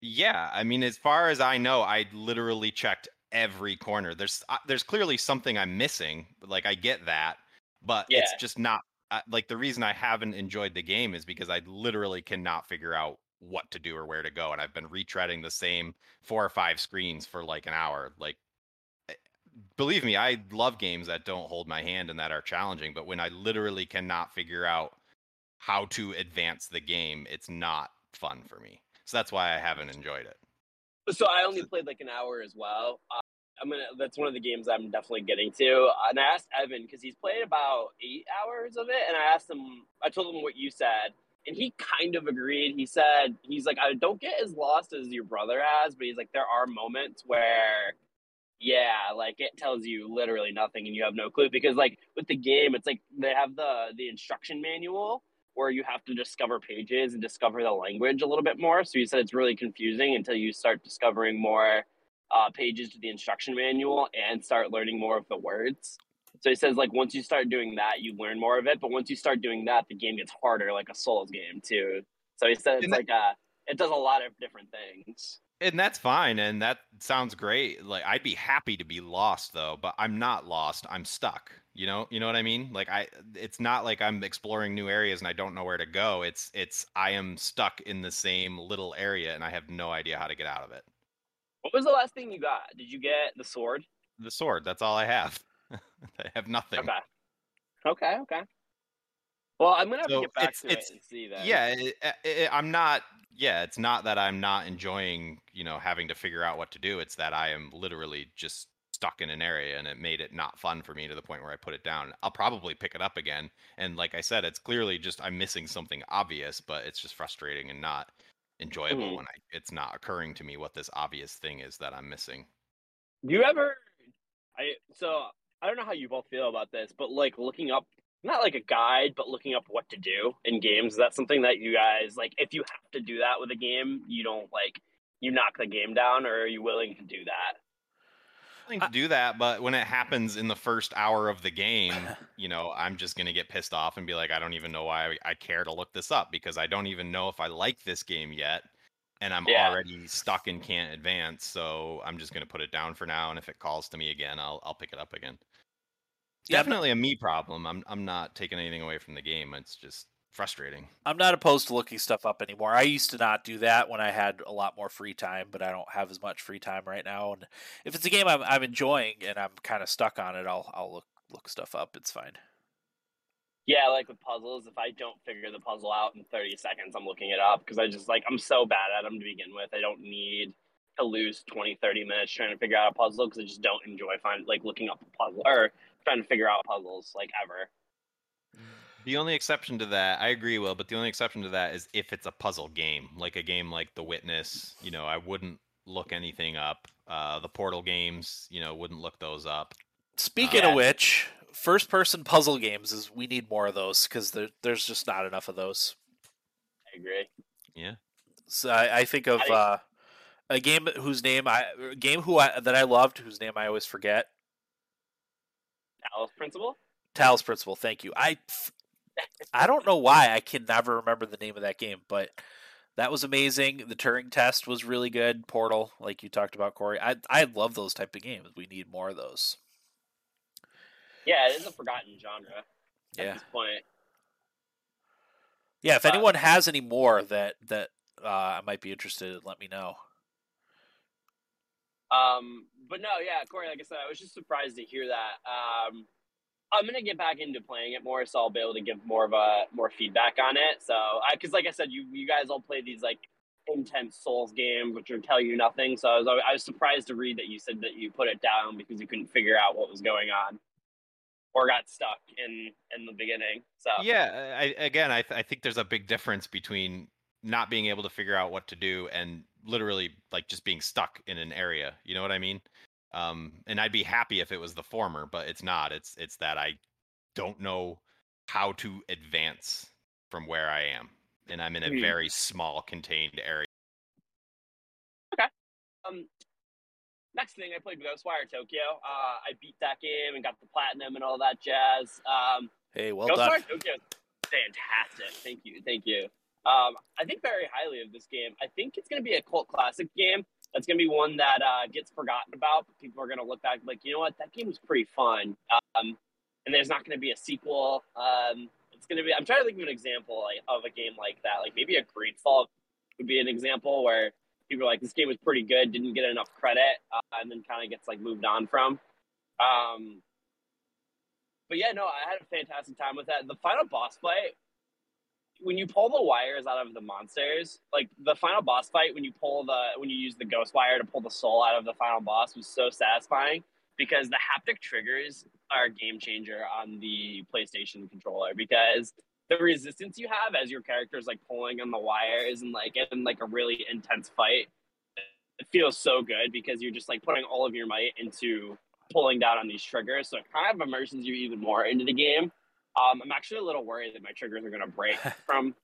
Speaker 3: Yeah, I mean, as far as I know, I literally checked every corner. There's uh, there's clearly something I'm missing. Like I get that, but it's just not uh, like the reason I haven't enjoyed the game is because I literally cannot figure out what to do or where to go, and I've been retreading the same four or five screens for like an hour. Like, eh, believe me, I love games that don't hold my hand and that are challenging, but when I literally cannot figure out how to advance the game, it's not fun for me. So that's why I haven't enjoyed it.
Speaker 2: So I only played like an hour as well. I'm gonna. That's one of the games I'm definitely getting to. And I asked Evan because he's played about eight hours of it, and I asked him. I told him what you said, and he kind of agreed. He said he's like, I don't get as lost as your brother has, but he's like, there are moments where, yeah, like it tells you literally nothing, and you have no clue because like with the game, it's like they have the the instruction manual where you have to discover pages and discover the language a little bit more. So he said it's really confusing until you start discovering more uh, pages to the instruction manual and start learning more of the words. So he says like once you start doing that, you learn more of it. But once you start doing that, the game gets harder, like a Souls game too. So he says it's like uh, it does a lot of different things.
Speaker 3: And that's fine, and that sounds great. Like I'd be happy to be lost though, but I'm not lost. I'm stuck. You know, you know what I mean? Like I, it's not like I'm exploring new areas and I don't know where to go. It's it's I am stuck in the same little area and I have no idea how to get out of it.
Speaker 2: What was the last thing you got? Did you get the sword?
Speaker 3: The sword. That's all I have. I have nothing.
Speaker 2: Okay. Okay. Okay. Well, I'm gonna have
Speaker 3: So
Speaker 2: to get back
Speaker 3: it's-
Speaker 2: to
Speaker 3: it's-
Speaker 2: it and see that.
Speaker 3: Yeah, it, it, I'm not. Yeah, it's not that I'm not enjoying, you know, having to figure out what to do. It's that I am literally just stuck in an area, and it made it not fun for me to the point where I put it down. I'll probably pick it up again, and like I said, it's clearly just I'm missing something obvious, but it's just frustrating and not enjoyable
Speaker 2: Mhm.
Speaker 3: when I it's not occurring to me what this obvious thing is that I'm missing.
Speaker 2: Do you ever? I so I don't know how you both feel about this, but like looking up, not like a guide, but looking up what to do in games. Is that something that you guys like? If you have to do that with a game, you don't like you knock the game down, or are you willing to do that?
Speaker 3: Willing to do that, but when it happens in the first hour of the game, you know, I'm just gonna get pissed off and be like, I don't even know why I, I care to look this up because I don't even know if I like this game yet, and I'm
Speaker 2: Yeah.
Speaker 3: already stuck and can't advance. So I'm just gonna put it down for now, and if it calls to me again, I'll I'll pick it up again. Definitely a me problem. I'm I'm not taking anything away from the game. It's just frustrating.
Speaker 1: I'm not opposed to looking stuff up anymore. I used to not do that when I had a lot more free time, but I don't have as much free time right now. And if it's a game I'm, I'm enjoying and I'm kind of stuck on it, I'll I'll look look stuff up. It's fine.
Speaker 2: Yeah, like with puzzles, if I don't figure the puzzle out in 30 seconds, I'm looking it up because I just like I'm so bad at them to begin with. I don't need to lose 20, 30 minutes trying to figure out a puzzle because I just don't enjoy find like looking up a puzzle or trying to figure out puzzles like ever.
Speaker 3: The only exception to that, I agree, Will, but the only exception to that is if it's a puzzle game, like a game like The Witness. You know, I wouldn't look anything up. Uh, the Portal games, you know, wouldn't look those up.
Speaker 1: Speaking
Speaker 2: Yeah.
Speaker 1: of which, first person puzzle games is we need more of those because there, there's just not enough of those.
Speaker 2: I agree.
Speaker 3: Yeah.
Speaker 1: So I, I think of
Speaker 2: I-
Speaker 1: uh, a game whose name I a game who I that I loved whose name I always forget.
Speaker 2: Alice Principle?
Speaker 1: Talos Principle. Thank you. I I don't know why I can never remember the name of that game, but that was amazing. The Turing test was really good. Portal, like you talked about, Corey. I I love those type of games. We need more of those.
Speaker 2: Yeah, it is a forgotten genre at
Speaker 1: Yeah,
Speaker 2: this point.
Speaker 1: yeah. If
Speaker 2: Uh,
Speaker 1: anyone has any more that that uh, I might be interested in, let me know.
Speaker 2: Um, but no, yeah, Corey, like I said, I was just surprised to hear that. Um, I'm gonna get back into playing it more, so I'll be able to give more of a more feedback on it. So, I because like I said, you you guys all play these like intense Souls games, which will tell you nothing. So I was I was surprised to read that you said that you put it down because you couldn't figure out what was going on, or got stuck in in the beginning. So
Speaker 3: Yeah, I, again, I, th- I think there's a big difference between not being able to figure out what to do and literally like just being stuck in an area. You know what I mean? Um, and I'd be happy if it was the former, but it's not. It's it's that I don't know how to advance from where I am, and I'm in a very small contained area. Okay.
Speaker 2: Um, next thing I played Ghostwire Tokyo. Uh, I beat that game and got the platinum and all that jazz. Um,
Speaker 1: Hey, well done.
Speaker 2: Ghostwire Tokyo is fantastic. Thank you, thank you. Um, I think very highly of this game. I think it's going to be a cult classic game. That's going to be one that uh, gets forgotten about. People are going to look back like, you know what, that game was pretty fun. Um, and there's not going to be a sequel. Um, it's going to be. I'm trying to think of an example like, of a game like that. Like maybe a Greedfall would be an example where people are like, this game was pretty good, didn't get enough credit, uh, and then kind of gets like moved on from. Um, but yeah, no, I had a fantastic time with that. The final boss fight, when you pull the wires out of the monsters, like the final boss fight, when you pull the when you use the ghost wire to pull the soul out of the final boss was so satisfying because the haptic triggers are a game changer on the PlayStation controller because the resistance you have as your character is like pulling on the wires and like in like a really intense fight it feels so good because you're just like putting all of your might into pulling down on these triggers. So it kind of immerses you even more into the game um, i'm actually a little worried that my triggers are going to break from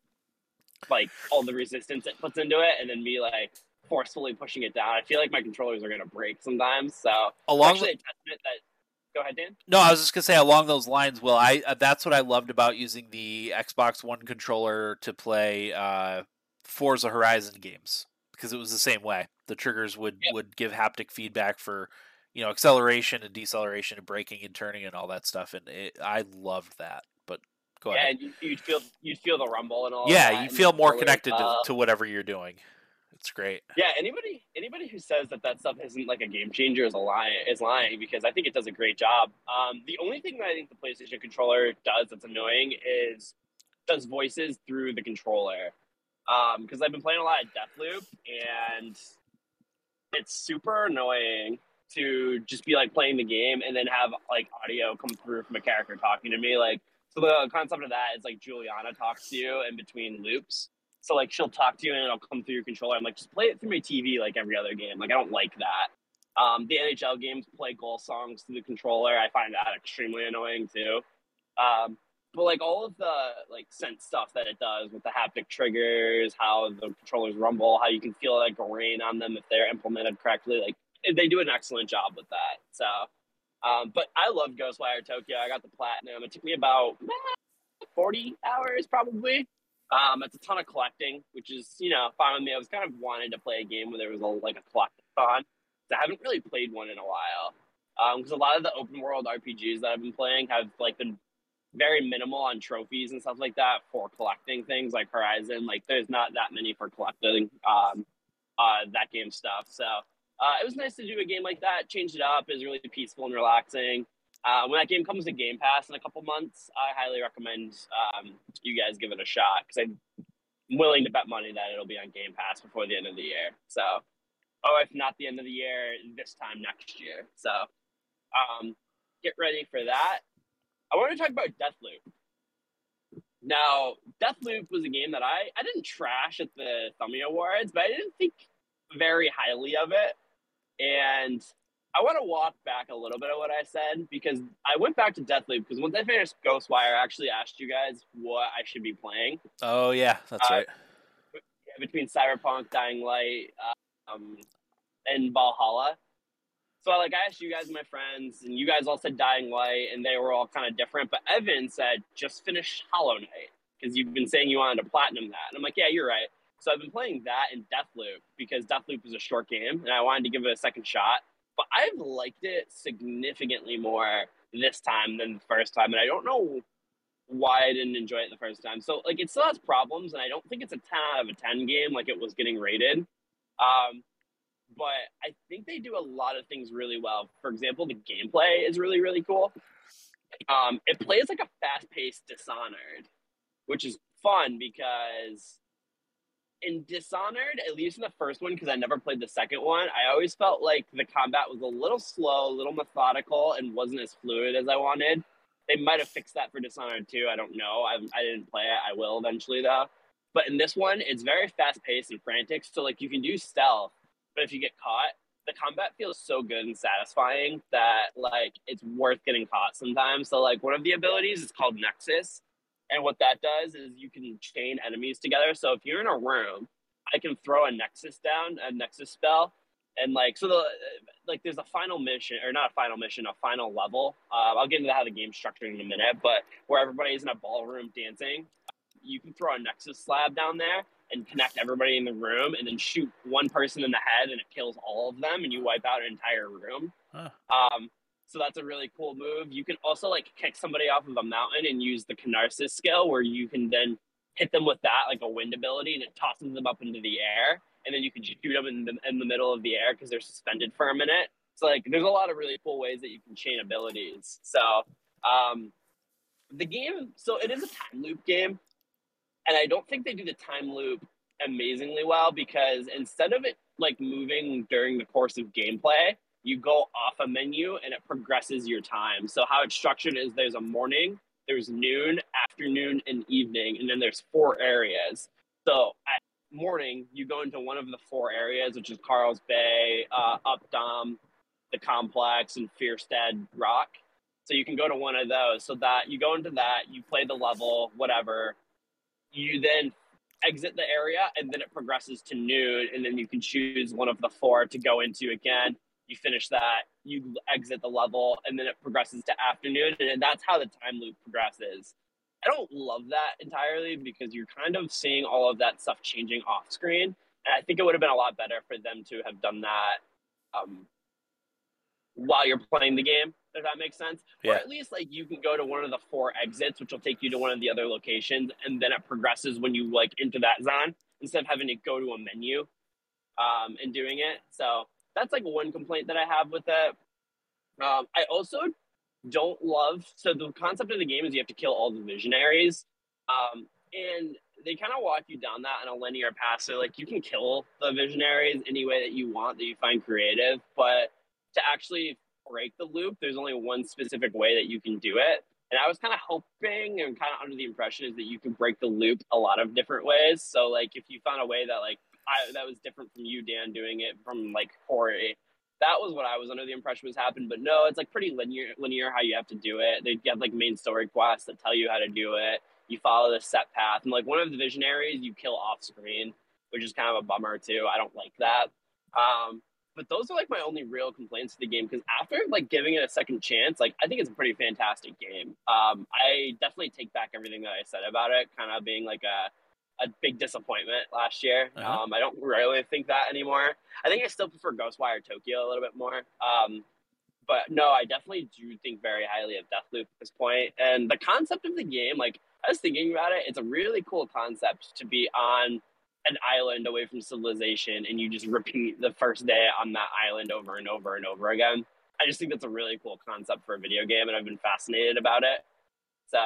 Speaker 2: like all the resistance it puts into it and then me like forcefully pushing it down i feel like my controllers are going to break sometimes so
Speaker 1: Along
Speaker 2: actually a testament that go ahead dan
Speaker 1: No, I was just gonna say along those lines. Will I? Uh, that's what I loved about using the Xbox One controller to play uh, Forza Horizon games because it was the same way. The triggers would
Speaker 2: Yep.
Speaker 1: would give haptic feedback for you know acceleration and deceleration and braking and turning and all that stuff, and it, I loved that. But go
Speaker 2: yeah
Speaker 1: ahead.
Speaker 2: and you, you'd feel you'd feel the rumble and all
Speaker 1: Yeah, you feel more connected to,
Speaker 2: Uh,
Speaker 1: to whatever you're doing. It's great.
Speaker 2: Yeah, anybody anybody who says that that stuff isn't like a game changer is a lie is lying because I think it does a great job. Um, the only thing that I think the PlayStation controller does that's annoying is does voices through the controller. Because I've been playing a lot of Deathloop and it's super annoying to just be like playing the game and then have like audio come through from a character talking to me. Like, so the concept of that is like Juliana talks to you in between loops. So like she'll talk to you and it'll come through your controller. I'm like, just play it through my TV like every other game. Like I don't like that. Um, the NHL games play goal songs through the controller. I find that extremely annoying too. Um, but like all of the like sense stuff that it does with the haptic triggers, how the controllers rumble, how you can feel like a rain on them if they're implemented correctly, like they do an excellent job with that. So, um, but I love Ghostwire Tokyo. I got the platinum. It took me about eh, 40 hours probably. Um, it's a ton of collecting, which is you know fine with me. I was kind of wanted to play a game where there was a, like a collectathon. I haven't really played one in a while because a lot of the open world RPGs that I've been playing have like been very minimal on trophies and stuff like that for collecting things like Horizon. Like there's not that many for collecting um, uh, that game stuff. So uh, it was nice to do a game like that, change it up. It was really peaceful and relaxing. Uh, when that game comes to Game Pass in a couple months, I highly recommend um, you guys give it a shot because I'm willing to bet money that it'll be on Game Pass before the end of the year. So, or if not the end of the year, this time next year. So, um, get ready for that. I want to talk about Deathloop. Now, Deathloop was a game that I, I didn't trash at the Thummy Awards, but I didn't think very highly of it. And I want to walk back a little bit of what I said because I went back to Deathloop because once I finished Ghostwire, I actually asked you guys what I should be playing
Speaker 1: Oh yeah, that's
Speaker 2: Uh,
Speaker 1: right.
Speaker 2: between Cyberpunk, Dying Light, um, and Valhalla. So I like I asked you guys, my friends, and you guys all said Dying Light, and they were all kind of different. But Evan said just finish Hollow Knight because you've been saying you wanted to platinum that, and I'm like, yeah, you're right. So I've been playing that and Deathloop because Deathloop is a short game, and I wanted to give it a second shot. But I've liked it significantly more this time than the first time, and I don't know why I didn't enjoy it the first time. So like it still has problems, and I don't think it's a ten out of a ten game like it was getting rated. Um, but I think they do a lot of things really well. For example, the gameplay is really really cool. Um, it plays like a fast paced Dishonored, which is fun because in Dishonored, at least in the first one, because I never played the second one, I always felt like the combat was a little slow, a little methodical, and wasn't as fluid as I wanted. They might have fixed that for Dishonored 2. I don't know. I, I didn't play it. I will eventually, though. But in this one, it's very fast paced and frantic. So, like, you can do stealth, but if you get caught, the combat feels so good and satisfying that, like, it's worth getting caught sometimes. So, like, one of the abilities is called Nexus. And what that does is you can chain enemies together. So, if you're in a room, I can throw a Nexus down, a Nexus spell, and like so the like there's a final mission or not a final mission, a final level. Uh, I'll get into how the game's structured in a minute, but where everybody's in a ballroom dancing, you can throw a Nexus slab down there and connect everybody in the room, and then shoot one person in the head, and it kills all of them, and you wipe out an entire room.
Speaker 1: Huh.
Speaker 2: Um, so that's a really cool move. You can also like kick somebody off of a mountain and use the Karnesis skill, where you can then hit them with that like a wind ability, and it tosses them up into the air, and then you can shoot them in the in the middle of the air because they're suspended for a minute. So like, there's a lot of really cool ways that you can chain abilities. So um, the game, so it is a time loop game. and I don't think they do the time loop amazingly well because instead of it like moving during the course of gameplay, you go off a menu and it progresses your time. So how it's structured is there's a morning, there's noon, afternoon, and evening, and then there's four areas. So at morning, you go into one of the four areas, which is Karl's Bay, uh, Updaam, the Complex, and Fristad Rock. So you can go to one of those. So that you go into that, you play the level, whatever. You then exit the area, and then it progresses to noon, and then you can choose one of the four to go into again. You finish that, you exit the level, and then it progresses to afternoon, and that's how the time loop progresses. I don't love that entirely because you're kind of seeing all of that stuff changing off screen. And I think it would have been a lot better for them to have done that um, while you're playing the game, if that makes sense.
Speaker 1: Yeah.
Speaker 2: Or at least like you can go to one of the four exits, which will take you to one of the other locations, and then it progresses when you like into that zone instead of having to go to a menu um, and doing it. So that's like one complaint that I have with it. Um, I also don't love so the concept of the game is you have to kill all the visionaries um, and they kind of walk you down that on a linear path. So like you can kill the visionaries any way that you want that you find creative but to actually break the loop there's only one specific way that you can do it. And i was kind of hoping and kind of under the impression is that you can break the loop a lot of different ways. So like if you found a way that like I, that was different from you dan doing it from like corey that was what I was under the impression was happening. But no, it's like pretty linear, linear how you have to do it. They have like main story quests that tell you how to do it. You follow the set path, and like one of the visionaries you kill off screen, which is kind of a bummer too. I don't like that. Um, but those are like my only real complaints to the game because after like giving it a second chance, like I think it's a pretty fantastic game. Um, I definitely take back everything that I said about it, kind of being like a a big disappointment last year.
Speaker 1: Uh-huh.
Speaker 2: Um, I don't really think that anymore. I think I still prefer Ghostwire Tokyo a little bit more. Um, but no, I definitely do think very highly of Deathloop at this point. And the concept of the game, like I was thinking about it, it's a really cool concept to be on an island away from civilization and you just repeat the first day on that island over and over and over again. I just think that's a really cool concept for a video game, and I've been fascinated about it. So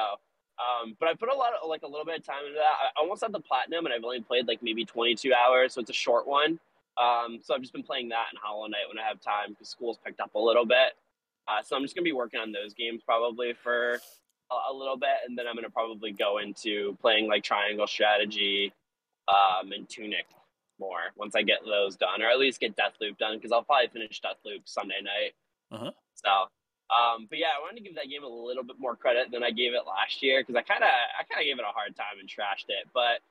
Speaker 2: um, but I put a lot of like a little bit of time into that. I almost had the platinum, and I've only played like maybe 22 hours, so it's a short one. Um, so I've just been playing that and Hollow Knight when I have time because school's picked up a little bit. Uh, so I'm just gonna be working on those games probably for a, a little bit, and then I'm gonna probably go into playing like Triangle Strategy um, and Tunic more once I get those done, or at least get Deathloop done because I'll probably finish Deathloop Sunday night.
Speaker 1: Uh-huh.
Speaker 2: So um, but yeah, I wanted to give that game a little bit more credit than I gave it last year because I kind of I kind of gave it a hard time and trashed it. But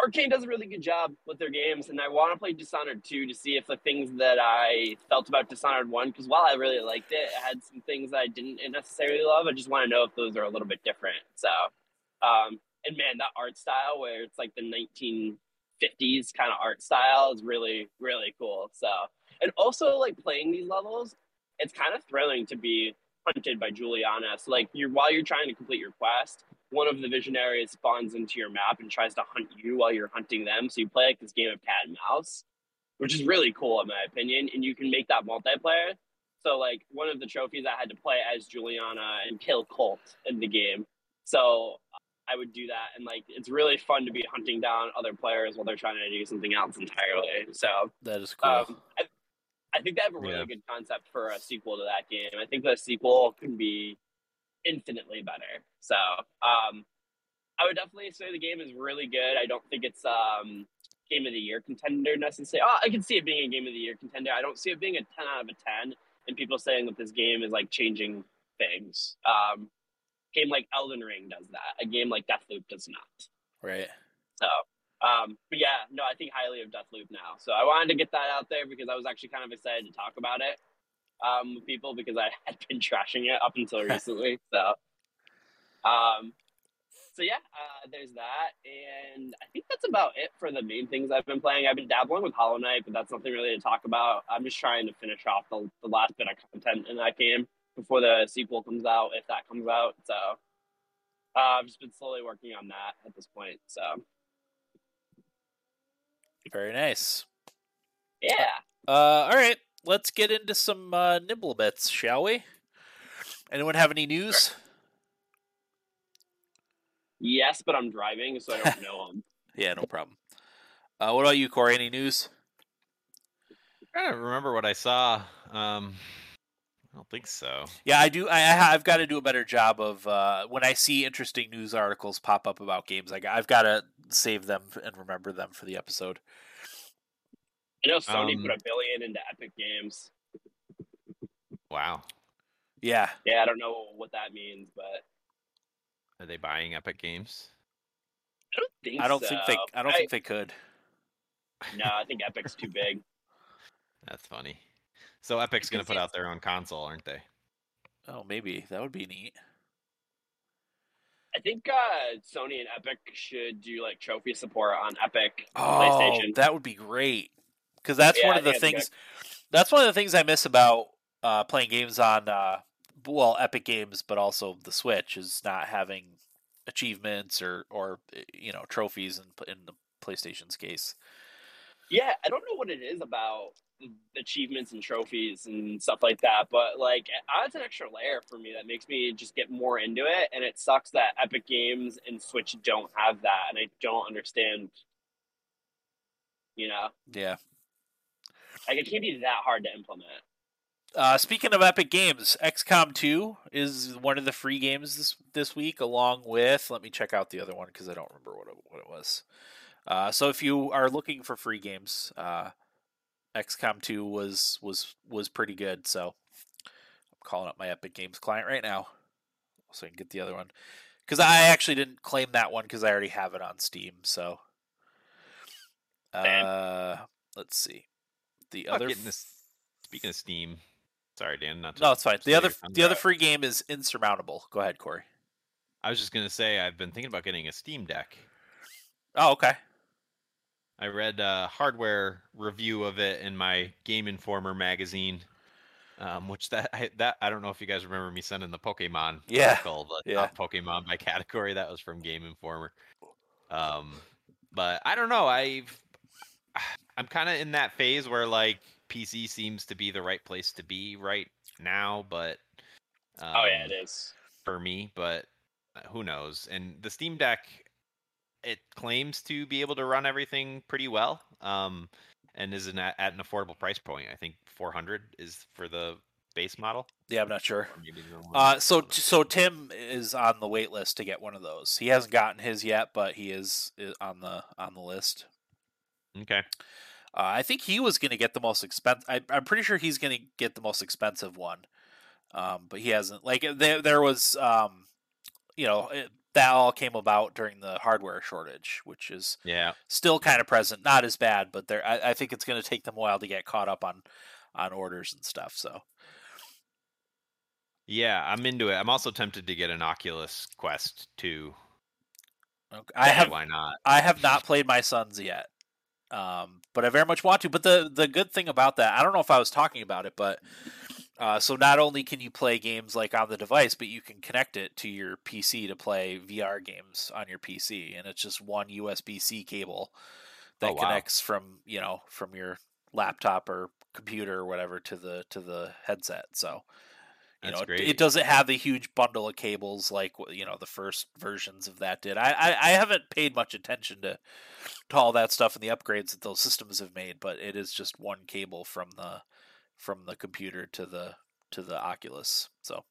Speaker 2: Arkane does a really good job with their games, and I want to play Dishonored 2 to see if the things that I felt about Dishonored 1, because while I really liked it, it had some things that I didn't necessarily love. I just want to know if those are a little bit different. So, um, and man, that art style where it's like the 1950s kind of art style is really, really cool. So, and also like playing these levels, it's kind of thrilling to be hunted by Juliana. So like you're while you're trying to complete your quest, one of the visionaries spawns into your map and tries to hunt you while you're hunting them. So you play like this game of cat and mouse, which is really cool in my opinion. And you can make that multiplayer. So like one of the trophies I had to play as Juliana and kill Colt in the game. So I would do that and like it's really fun to be hunting down other players while they're trying to do something else entirely. So
Speaker 1: That is cool.
Speaker 2: um, I, I think they have a really
Speaker 3: Yeah.
Speaker 2: good concept for a sequel to that game. I think the sequel can be infinitely better. So um, I would definitely say the game is really good. I don't think it's um, game of the year contender necessarily. Oh, I can see it being a game of the year contender. I don't see it being a ten out of a ten. And people saying that this game is like changing things. Um, game like Elden Ring does that. A game like Deathloop does not.
Speaker 1: right.
Speaker 2: So, um, but yeah, no, I think highly of Deathloop now. So I wanted to get that out there because I was actually kind of excited to talk about it um, with people because I had been trashing it up until recently. so, um, so yeah, uh, there's that, and I think that's about it for the main things I've been playing. I've been dabbling with Hollow Knight, but that's nothing really to talk about. I'm just trying to finish off the, the last bit of content in that game before the sequel comes out, if that comes out. So. Uh, I've just been slowly working on that at this point. So
Speaker 1: Very nice.
Speaker 2: yeah,
Speaker 1: Uh, all right. Let's get into some uh, nibble bits, shall we? Anyone have any news?
Speaker 2: Yes, but I'm driving, so I don't know them.
Speaker 1: Yeah, no problem. Uh, what about you, Corey? Any news?
Speaker 3: I don't remember what I saw. Um, I don't think so.
Speaker 1: Yeah, I do. I, I- I've got to do a better job of uh, when I see interesting news articles pop up about games. I, I've got to save them and remember them for the episode.
Speaker 2: I know Sony
Speaker 3: Um,
Speaker 2: put a billion into Epic Games.
Speaker 3: Wow.
Speaker 1: Yeah,
Speaker 2: Yeah, I don't know what that means, but
Speaker 3: Are they buying Epic Games?
Speaker 2: I don't think.
Speaker 1: I don't
Speaker 2: so.
Speaker 1: think they. I don't think they could.
Speaker 2: No, I think Epic's too big.
Speaker 3: That's funny. So Epic's going to put out their own console, aren't they?
Speaker 1: Oh, maybe that would be neat.
Speaker 2: I think uh, Sony and Epic should do like trophy support on Epic
Speaker 1: Oh,
Speaker 2: PlayStation.
Speaker 1: that would be great. Because that's
Speaker 2: Yeah,
Speaker 1: one of the
Speaker 2: think that's
Speaker 1: things. That's one of the things I miss about uh, playing games on uh, well, Epic Games, but also the Switch is not having achievements or or eh, you know trophies in in the PlayStation's case.
Speaker 2: Yeah, I don't know what it is about achievements and trophies and stuff like that, but like it adds an extra layer for me that makes me just get more into it. And it sucks that Epic Games and Switch don't have that, and I don't understand. You know,
Speaker 1: Yeah.
Speaker 2: like it can't be that hard to implement.
Speaker 1: Uh, speaking of Epic Games, XCOM 2 is one of the free games this this week, along with. Let me check out the other one because I don't remember what it, what it was. Uh, so if you are looking for free games, uh, XCOM 2 was was was pretty good. So I'm calling up my Epic Games client right now, so I can get the other one. Because I actually didn't claim that one because I already have it on Steam. So, uh, let's see. The
Speaker 3: Fuck
Speaker 1: other
Speaker 3: this. Speaking of Steam, sorry Dan, not
Speaker 1: no, it's fine. The other the other free game is Insurmountable. Go ahead, Corey.
Speaker 3: I was just gonna say I've been thinking about getting a Steam Deck.
Speaker 1: Oh, okay.
Speaker 3: I read a hardware review of it in my Game Informer magazine, um, which that I, that I don't know if you guys remember me sending the Pokemon
Speaker 1: Yeah,
Speaker 3: article, the
Speaker 1: yeah.
Speaker 3: top Pokemon by category. That was from Game Informer. Um, but I don't know. I've I'm kind of in that phase where like PC seems to be the right place to be right now, but um,
Speaker 2: oh yeah, it is.
Speaker 3: for me, but uh, who knows? And the Steam Deck, it claims to be able to run everything pretty well, um, and is an, at an affordable price point. I think 400 is for the base model.
Speaker 1: Yeah, I'm not sure.
Speaker 3: Or maybe the one-
Speaker 1: Uh, so so Tim is on the wait list to get one of those. He hasn't gotten his yet, but he is, is on the on the list.
Speaker 3: okay,
Speaker 1: Uh, I think he was going to get the most expensive. I'm pretty sure he's going to get the most expensive one, um, but he hasn't. Like there, there was, um, you know, that all came about during the hardware shortage, which is
Speaker 3: yeah,
Speaker 1: still kind of present. Not as bad, but there. I, I think it's going to take them a while to get caught up on on orders and stuff. So
Speaker 3: yeah, I'm into it. I'm also tempted to get an Oculus Quest too.
Speaker 1: okay. I have
Speaker 3: why not?
Speaker 1: I have not played my sons yet, um, but I very much want to. But the the good thing about that, I don't know if I was talking about it, but uh, so not only can you play games like on the device, but you can connect it to your PC to play VR games on your PC, and it's just one USB C cable that
Speaker 3: Oh, wow.
Speaker 1: connects from you know from your laptop or computer or whatever to the to the headset. So. You
Speaker 3: That's
Speaker 1: know, it-
Speaker 3: great.
Speaker 1: it doesn't have the huge bundle of cables like you know the first versions of that did. I, I I haven't paid much attention to to all that stuff and the upgrades that those systems have made, but it is just one cable from the from the computer to the to the Oculus. So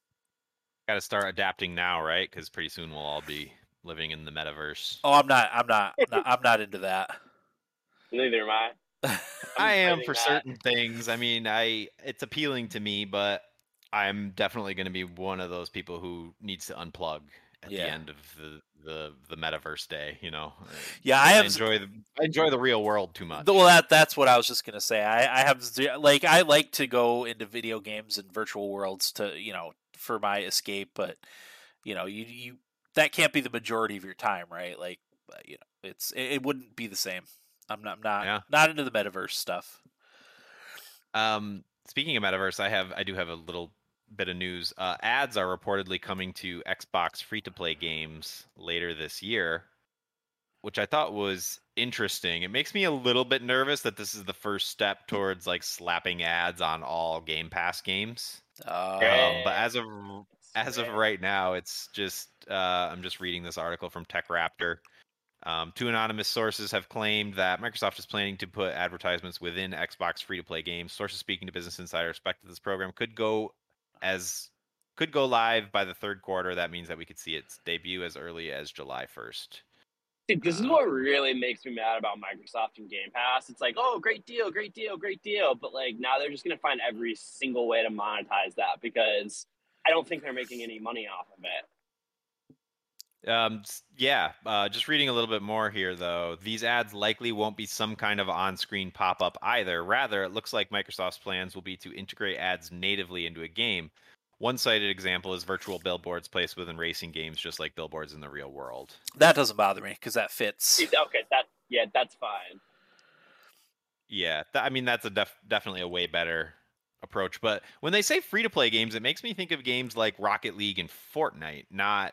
Speaker 3: Got to start adapting now, right? Because pretty soon we'll all be living in the metaverse.
Speaker 1: oh, I'm not I'm not, not I'm not into that.
Speaker 2: Neither am I. I'm
Speaker 3: I am
Speaker 2: fighting
Speaker 3: for
Speaker 2: that.
Speaker 3: certain things. I mean, I it's appealing to me, but I'm definitely going to be one of those people who needs to unplug at
Speaker 1: Yeah.
Speaker 3: the end of the, the the metaverse day. You know,
Speaker 1: Yeah, I have
Speaker 3: enjoy the I enjoy the real world too much.
Speaker 1: Well, that that's what I was just gonna say. I, I have like I like to go into video games and virtual worlds to you know for my escape, but you know you you that can't be the majority of your time, right? Like uh, you know it's it, it wouldn't be the same. I'm not I'm not
Speaker 3: Yeah.
Speaker 1: not into the metaverse stuff.
Speaker 3: Um, speaking of metaverse, I have I do have a little bit of news. Uh, ads are reportedly coming to Xbox free to play games later this year, which I thought was interesting. It makes me a little bit nervous that this is the first step towards like slapping ads on all Game Pass games.
Speaker 2: Yeah.
Speaker 3: Um, but as of as of right now, it's just uh, I'm just reading this article from TechRaptor. Um, two anonymous sources have claimed that Microsoft is planning to put advertisements within Xbox free-to-play games. Sources speaking to Business Insider expect that this program could go as could go live by the third quarter. That means that we could see its debut as early as July 1st.
Speaker 2: See, this is um, what really makes me mad about Microsoft and Game Pass. It's like, oh, great deal, great deal, great deal. But like now they're just gonna find every single way to monetize that because I don't think they're making any money off of it.
Speaker 3: Um, yeah, uh, just reading a little bit more here, though. These ads likely won't be some kind of on screen pop up either. Rather, it looks like Microsoft's plans will be to integrate ads natively into a game. One cited example is virtual billboards placed within racing games, just like billboards in the real world.
Speaker 1: That doesn't bother me because that fits.
Speaker 2: Okay, that yeah, that's fine.
Speaker 3: Yeah, th- I mean, that's a def- definitely a way better approach. But when they say free to play games, it makes me think of games like Rocket League and Fortnite, not,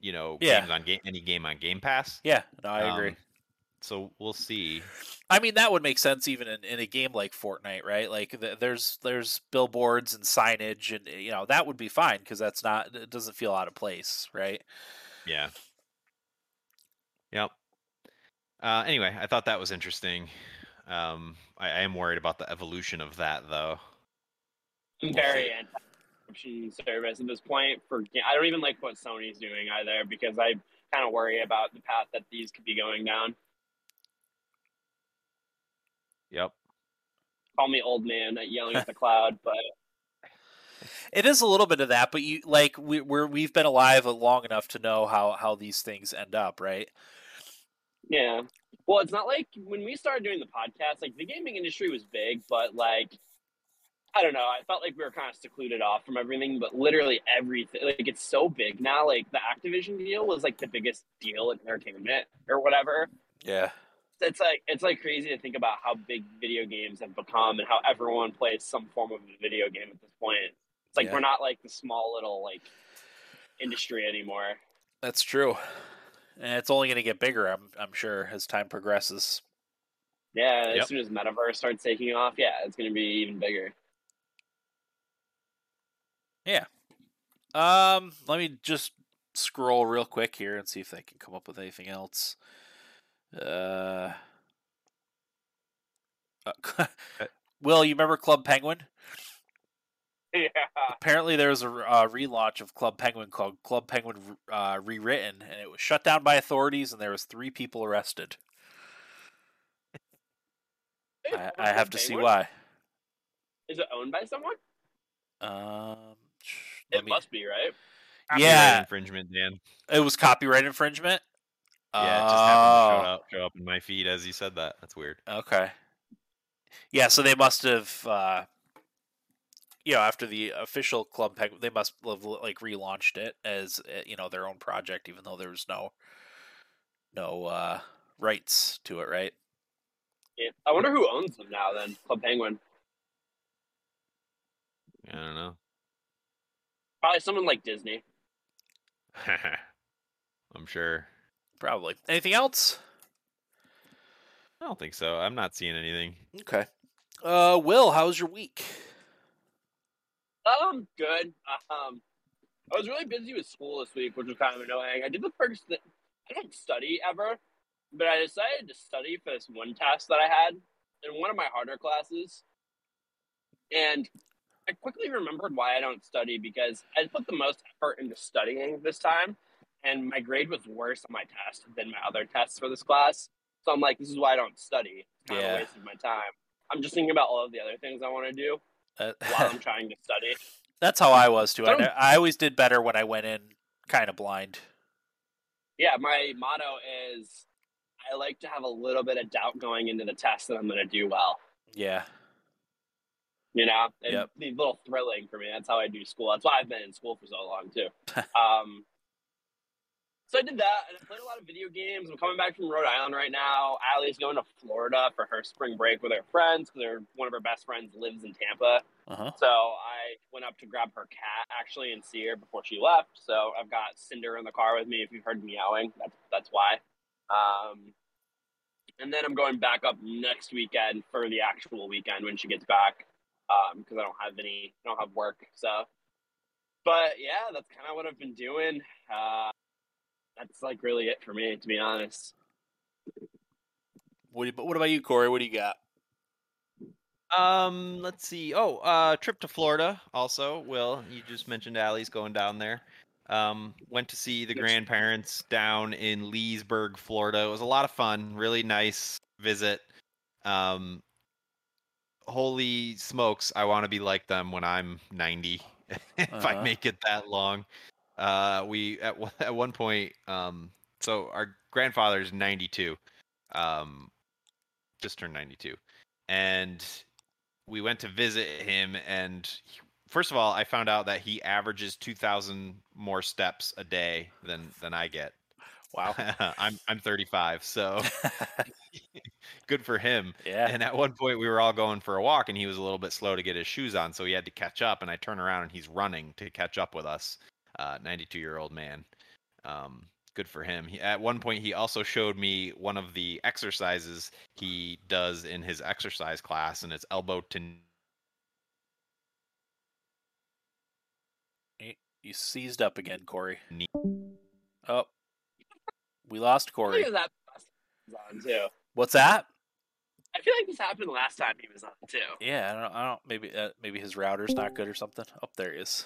Speaker 3: you know,
Speaker 1: Yeah.
Speaker 3: games on game any game on Game Pass.
Speaker 1: Yeah, no, I agree.
Speaker 3: Um, so we'll see.
Speaker 1: I mean, that would make sense even in, in a game like Fortnite, right? Like, th- there's there's billboards and signage, and you know that would be fine because that's not it doesn't feel out of place, right?
Speaker 3: Yeah. Yep. Uh, anyway, I thought that was interesting. Um, I, I am worried about the evolution of that, though.
Speaker 2: I'm
Speaker 3: We'll
Speaker 2: very
Speaker 3: see.
Speaker 2: Anti subscription service at this point. For I don't even like what Sony's doing either because I kind of worry about the path that these could be going down.
Speaker 3: Yep.
Speaker 2: Call me old man at yelling at the cloud, but
Speaker 1: It is a little bit of that, but you like we, we're we've been alive long enough to know how how these things end up, right?
Speaker 2: Yeah. Well, it's not like when we started doing the podcast, like the gaming industry was big, but like I don't know, I felt like we were kind of secluded off from everything, but literally everything like it's so big now. Like the Activision deal was like the biggest deal in entertainment or whatever.
Speaker 1: Yeah.
Speaker 2: It's like it's like crazy to think about how big video games have become and how everyone plays some form of a video game at this point. It's like
Speaker 1: Yeah.
Speaker 2: we're not like the small little like industry anymore.
Speaker 1: That's true. And it's only going to get bigger, I'm I'm sure, as time progresses.
Speaker 2: Yeah, as
Speaker 3: Yep.
Speaker 2: soon as metaverse starts taking off, yeah, it's going to be even bigger.
Speaker 1: Um, let me just scroll real quick here and see if I can come up with anything else. Uh, uh, Will, you remember Club Penguin?
Speaker 2: Yeah.
Speaker 1: Apparently, there was a uh, relaunch of Club Penguin called Club Penguin uh, Rewritten, and it was shut down by authorities, and there was three people arrested. I, I have to see why.
Speaker 2: Is it owned by someone?
Speaker 1: Um,
Speaker 2: It
Speaker 1: me-
Speaker 2: must be, right?
Speaker 3: Copyright
Speaker 1: Yeah.
Speaker 3: infringement, Dan.
Speaker 1: It was copyright infringement.
Speaker 3: Yeah, it just happened to show
Speaker 1: Oh,
Speaker 3: up, show up in my feed as you said that. That's weird.
Speaker 1: Okay. Yeah, so they must have, uh, you know, after the official Club Penguin, they must have like relaunched it as uh, you know their own project, even though there was no no uh, rights to it, right?
Speaker 2: Yeah. I wonder who owns them now. Then Club Penguin,
Speaker 3: I don't know.
Speaker 2: Probably someone like Disney.
Speaker 3: I'm sure.
Speaker 1: Probably. Anything else?
Speaker 3: I don't think so. I'm not seeing anything.
Speaker 1: Okay. Uh, Will, how was your week?
Speaker 2: Um, good. Um, I was really busy with school this week, which was kind of annoying. I did the first. Th- I don't study ever, but I decided to study for this one test that I had in one of my harder classes, and I quickly remembered why I don't study because I put the most effort into studying this time, and my grade was worse on my test than my other tests for this class. So I'm like, this is why I don't study. It's kind
Speaker 1: Yeah.
Speaker 2: of a waste of my time. I'm just thinking about all of the other things I want to do
Speaker 1: Uh,
Speaker 2: while I'm trying to study.
Speaker 1: That's how I was too. I always did better when I went in kind of blind.
Speaker 2: Yeah, my motto is I like to have a little bit of doubt going into the test that I'm going to do well.
Speaker 1: Yeah.
Speaker 2: You know,
Speaker 1: Yep.
Speaker 2: the little thrilling for me. That's how I do school. That's why I've been in school for so long too. um, so I did that, and I played a lot of video games. I'm coming back from Rhode Island right now. Allie's going to Florida for her spring break with her friends because one of her best friends lives in Tampa.
Speaker 1: Uh huh.
Speaker 2: So I went up to grab her cat actually and see her before she left. So I've got Cinder in the car with me. If you've heard meowing, that's that's why. Um, and then I'm going back up next weekend for the actual weekend when she gets back because I don't have any, I don't have work. So but yeah, that's kind of what I've been doing. Uh, that's like really it for me, to be honest.
Speaker 1: What, do what about you, Corey? What do you got?
Speaker 3: Um, let's see. Oh, uh, trip to Florida. Also, Will, you just mentioned Allie's going down there. Um, went to see the grandparents down in Leesburg, Florida. It was a lot of fun. Really nice visit. Um, holy smokes, I want to be like them when I'm 90. if I
Speaker 1: Uh-huh.
Speaker 3: make it that long. Uh, we at one- at one point, um, so our grandfather's 92. Um, just turned 92, and we went to visit him and he- first of all i found out that he averages 2000 more steps a day than than i get
Speaker 1: Wow.
Speaker 3: i'm i'm 35 so good for him
Speaker 1: yeah.
Speaker 3: and at one point we were all going for a walk and he was a little bit slow to get his shoes on so he had to catch up and i turn around and he's running to catch up with us uh 92 year old man um good for him he, at one point he also showed me one of the exercises he does in his exercise class and it's elbow to
Speaker 1: You seized up again, Corey.
Speaker 3: knee
Speaker 1: Oh, we lost
Speaker 2: I
Speaker 1: Corey.
Speaker 2: think that last time he was on too.
Speaker 1: What's that?
Speaker 2: I feel like this happened last time he was on too.
Speaker 1: Yeah, I don't. I don't. Maybe. Uh, maybe his router's not good or something. Up there he is.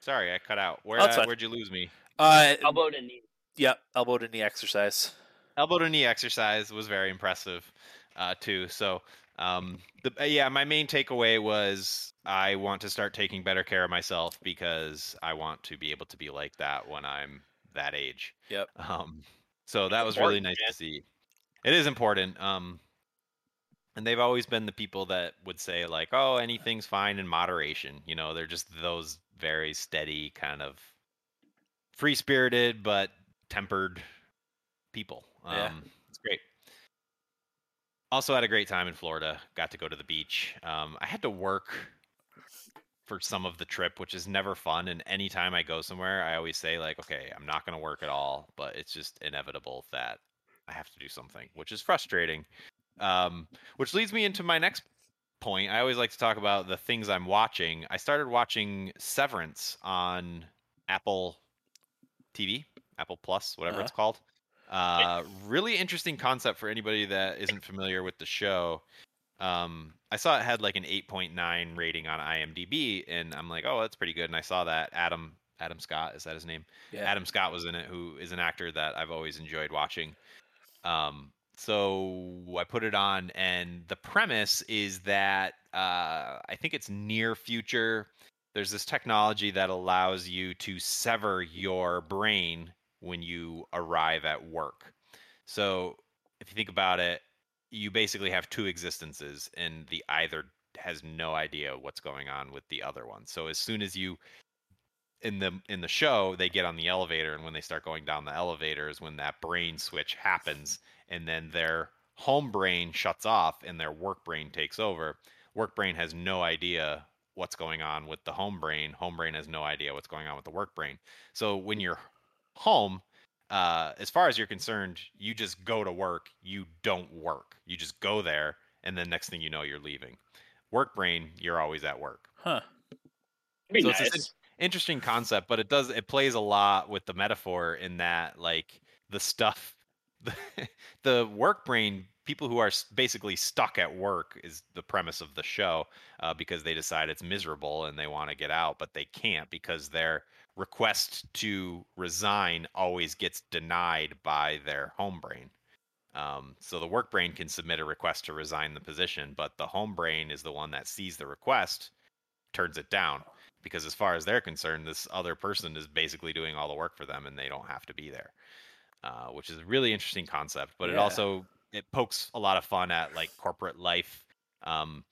Speaker 3: sorry i cut out where
Speaker 1: That's
Speaker 3: uh,
Speaker 1: fine.
Speaker 3: where'd you lose me
Speaker 1: Uh,
Speaker 2: Elbow to knee.
Speaker 1: Yep. Elbow to knee exercise.
Speaker 3: elbow to knee exercise was very impressive uh, too. So um, the, uh, yeah, my main takeaway was I want to start taking better care of myself because I want to be able to be like that when I'm that age.
Speaker 1: Yep.
Speaker 3: Um, so that was really nice to see. It is important. Um, and they've always been the people that would say like, "Oh, anything's fine in moderation." You know, they're just those very steady kind of free-spirited but tempered people. Um,
Speaker 1: Yeah.
Speaker 3: It's great. Also had a great time in Florida. Got to go to the beach. Um, I had to work for some of the trip, which is never fun. And anytime I go somewhere, I always say like, okay, I'm not going to work at all, but it's just inevitable that I have to do something, which is frustrating. Um, which leads me into my next point. I always like to talk about the things I'm watching. I started watching Severance on Apple TV, Apple Plus, whatever it's called. Uh, really interesting concept for anybody that isn't familiar with the show. Um, I saw it had like an 8.9 rating on IMDb, and I'm like, oh, that's pretty good. And I saw that Adam Adam Scott is that his name?
Speaker 1: Yeah.
Speaker 3: Adam Scott was in it, who is an actor that I've always enjoyed watching. Um, so I put it on, and the premise is that uh, I think it's near future. There's this technology that allows you to sever your brain when you arrive at work. So if you think about it, you basically have two existences, and the either has no idea what's going on with the other one. So as soon as you in the in the show they get on the elevator and when they start going down the elevator is when that brain switch happens and then their home brain shuts off and their work brain takes over. Work brain has no idea what's going on with the home brain. Home brain has no idea what's going on with the work brain. So when you're home uh, as far as you're concerned you just go to work you don't work you just go there and then next thing you know you're leaving work brain you're always at work
Speaker 1: Huh.
Speaker 2: Be
Speaker 3: So it's
Speaker 2: nice.
Speaker 3: this interesting concept, but it does it plays a lot with the metaphor in that like the stuff the, the work brain people who are basically stuck at work is the premise of the show uh, because they decide it's miserable and they want to get out but they can't because their request to resign always gets denied by their home brain um, so the work brain can submit a request to resign the position but the home brain is the one that sees the request turns it down because as far as they're concerned, this other person is basically doing all the work for them, and they don't have to be there, uh, which is a really interesting concept. But it also it pokes a lot of fun at like corporate life. Um,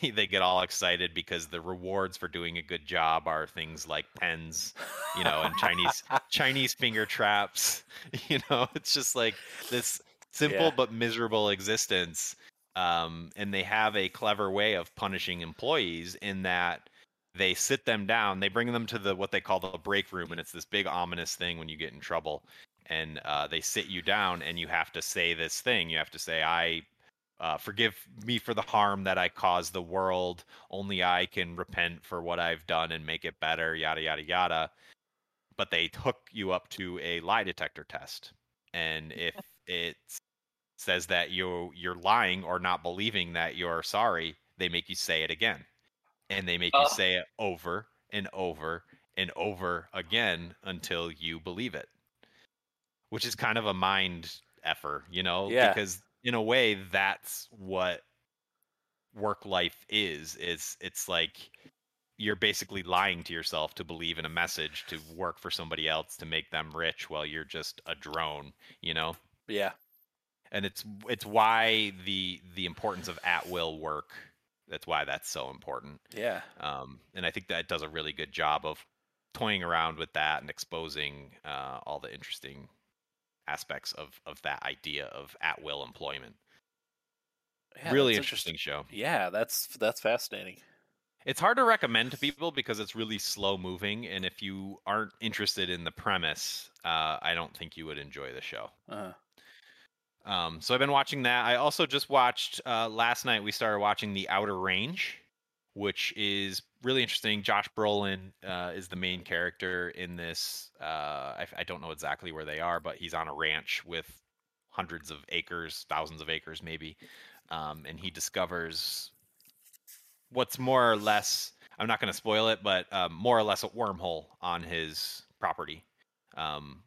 Speaker 3: they, they get all excited because the rewards for doing a good job are things like pens, you know, and Chinese Chinese finger traps. You know, it's just like this simple
Speaker 1: Yeah.
Speaker 3: but miserable existence. Um, and they have a clever way of punishing employees in that they sit them down, they bring them to the what they call the break room, and it's this big ominous thing when you get in trouble. And uh, they sit you down, and you have to say this thing. You have to say, "I uh, forgive me for the harm that I caused the world. Only I can repent for what I've done and make it better. Yada yada yada. But they hook you up to a lie detector test, and if it says that you you're lying or not believing that you're sorry, they make you say it again, and they make you say it over and over and over again until you believe it which is kind of a mind effer, you know,
Speaker 1: Yeah.
Speaker 3: because in a way that's what work life is. Is it's like you're basically lying to yourself to believe in a message to work for somebody else to make them rich while you're just a drone, you know?
Speaker 1: Yeah.
Speaker 3: And it's it's why the the importance of at will work. That's why that's so important.
Speaker 1: Yeah.
Speaker 3: Um, and I think that does a really good job of toying around with that and exposing uh, all the interesting aspects of of that idea of at will employment.
Speaker 1: Yeah,
Speaker 3: really interesting show.
Speaker 1: Yeah, that's that's fascinating.
Speaker 3: It's hard to recommend to people because it's really slow moving, and if you aren't interested in the premise, uh, I don't think you would enjoy the show.
Speaker 1: Uh,
Speaker 3: Um, so I've been watching that. I also just watched uh, last night. We started watching The Outer Range, which is really interesting. Josh Brolin uh, is the main character in this. Uh, I, I don't know exactly where they are, but he's on a ranch with hundreds of acres, thousands of acres, maybe, um, and he discovers what's more or less. I'm not going to spoil it, but um, more or less a wormhole on his property. Um,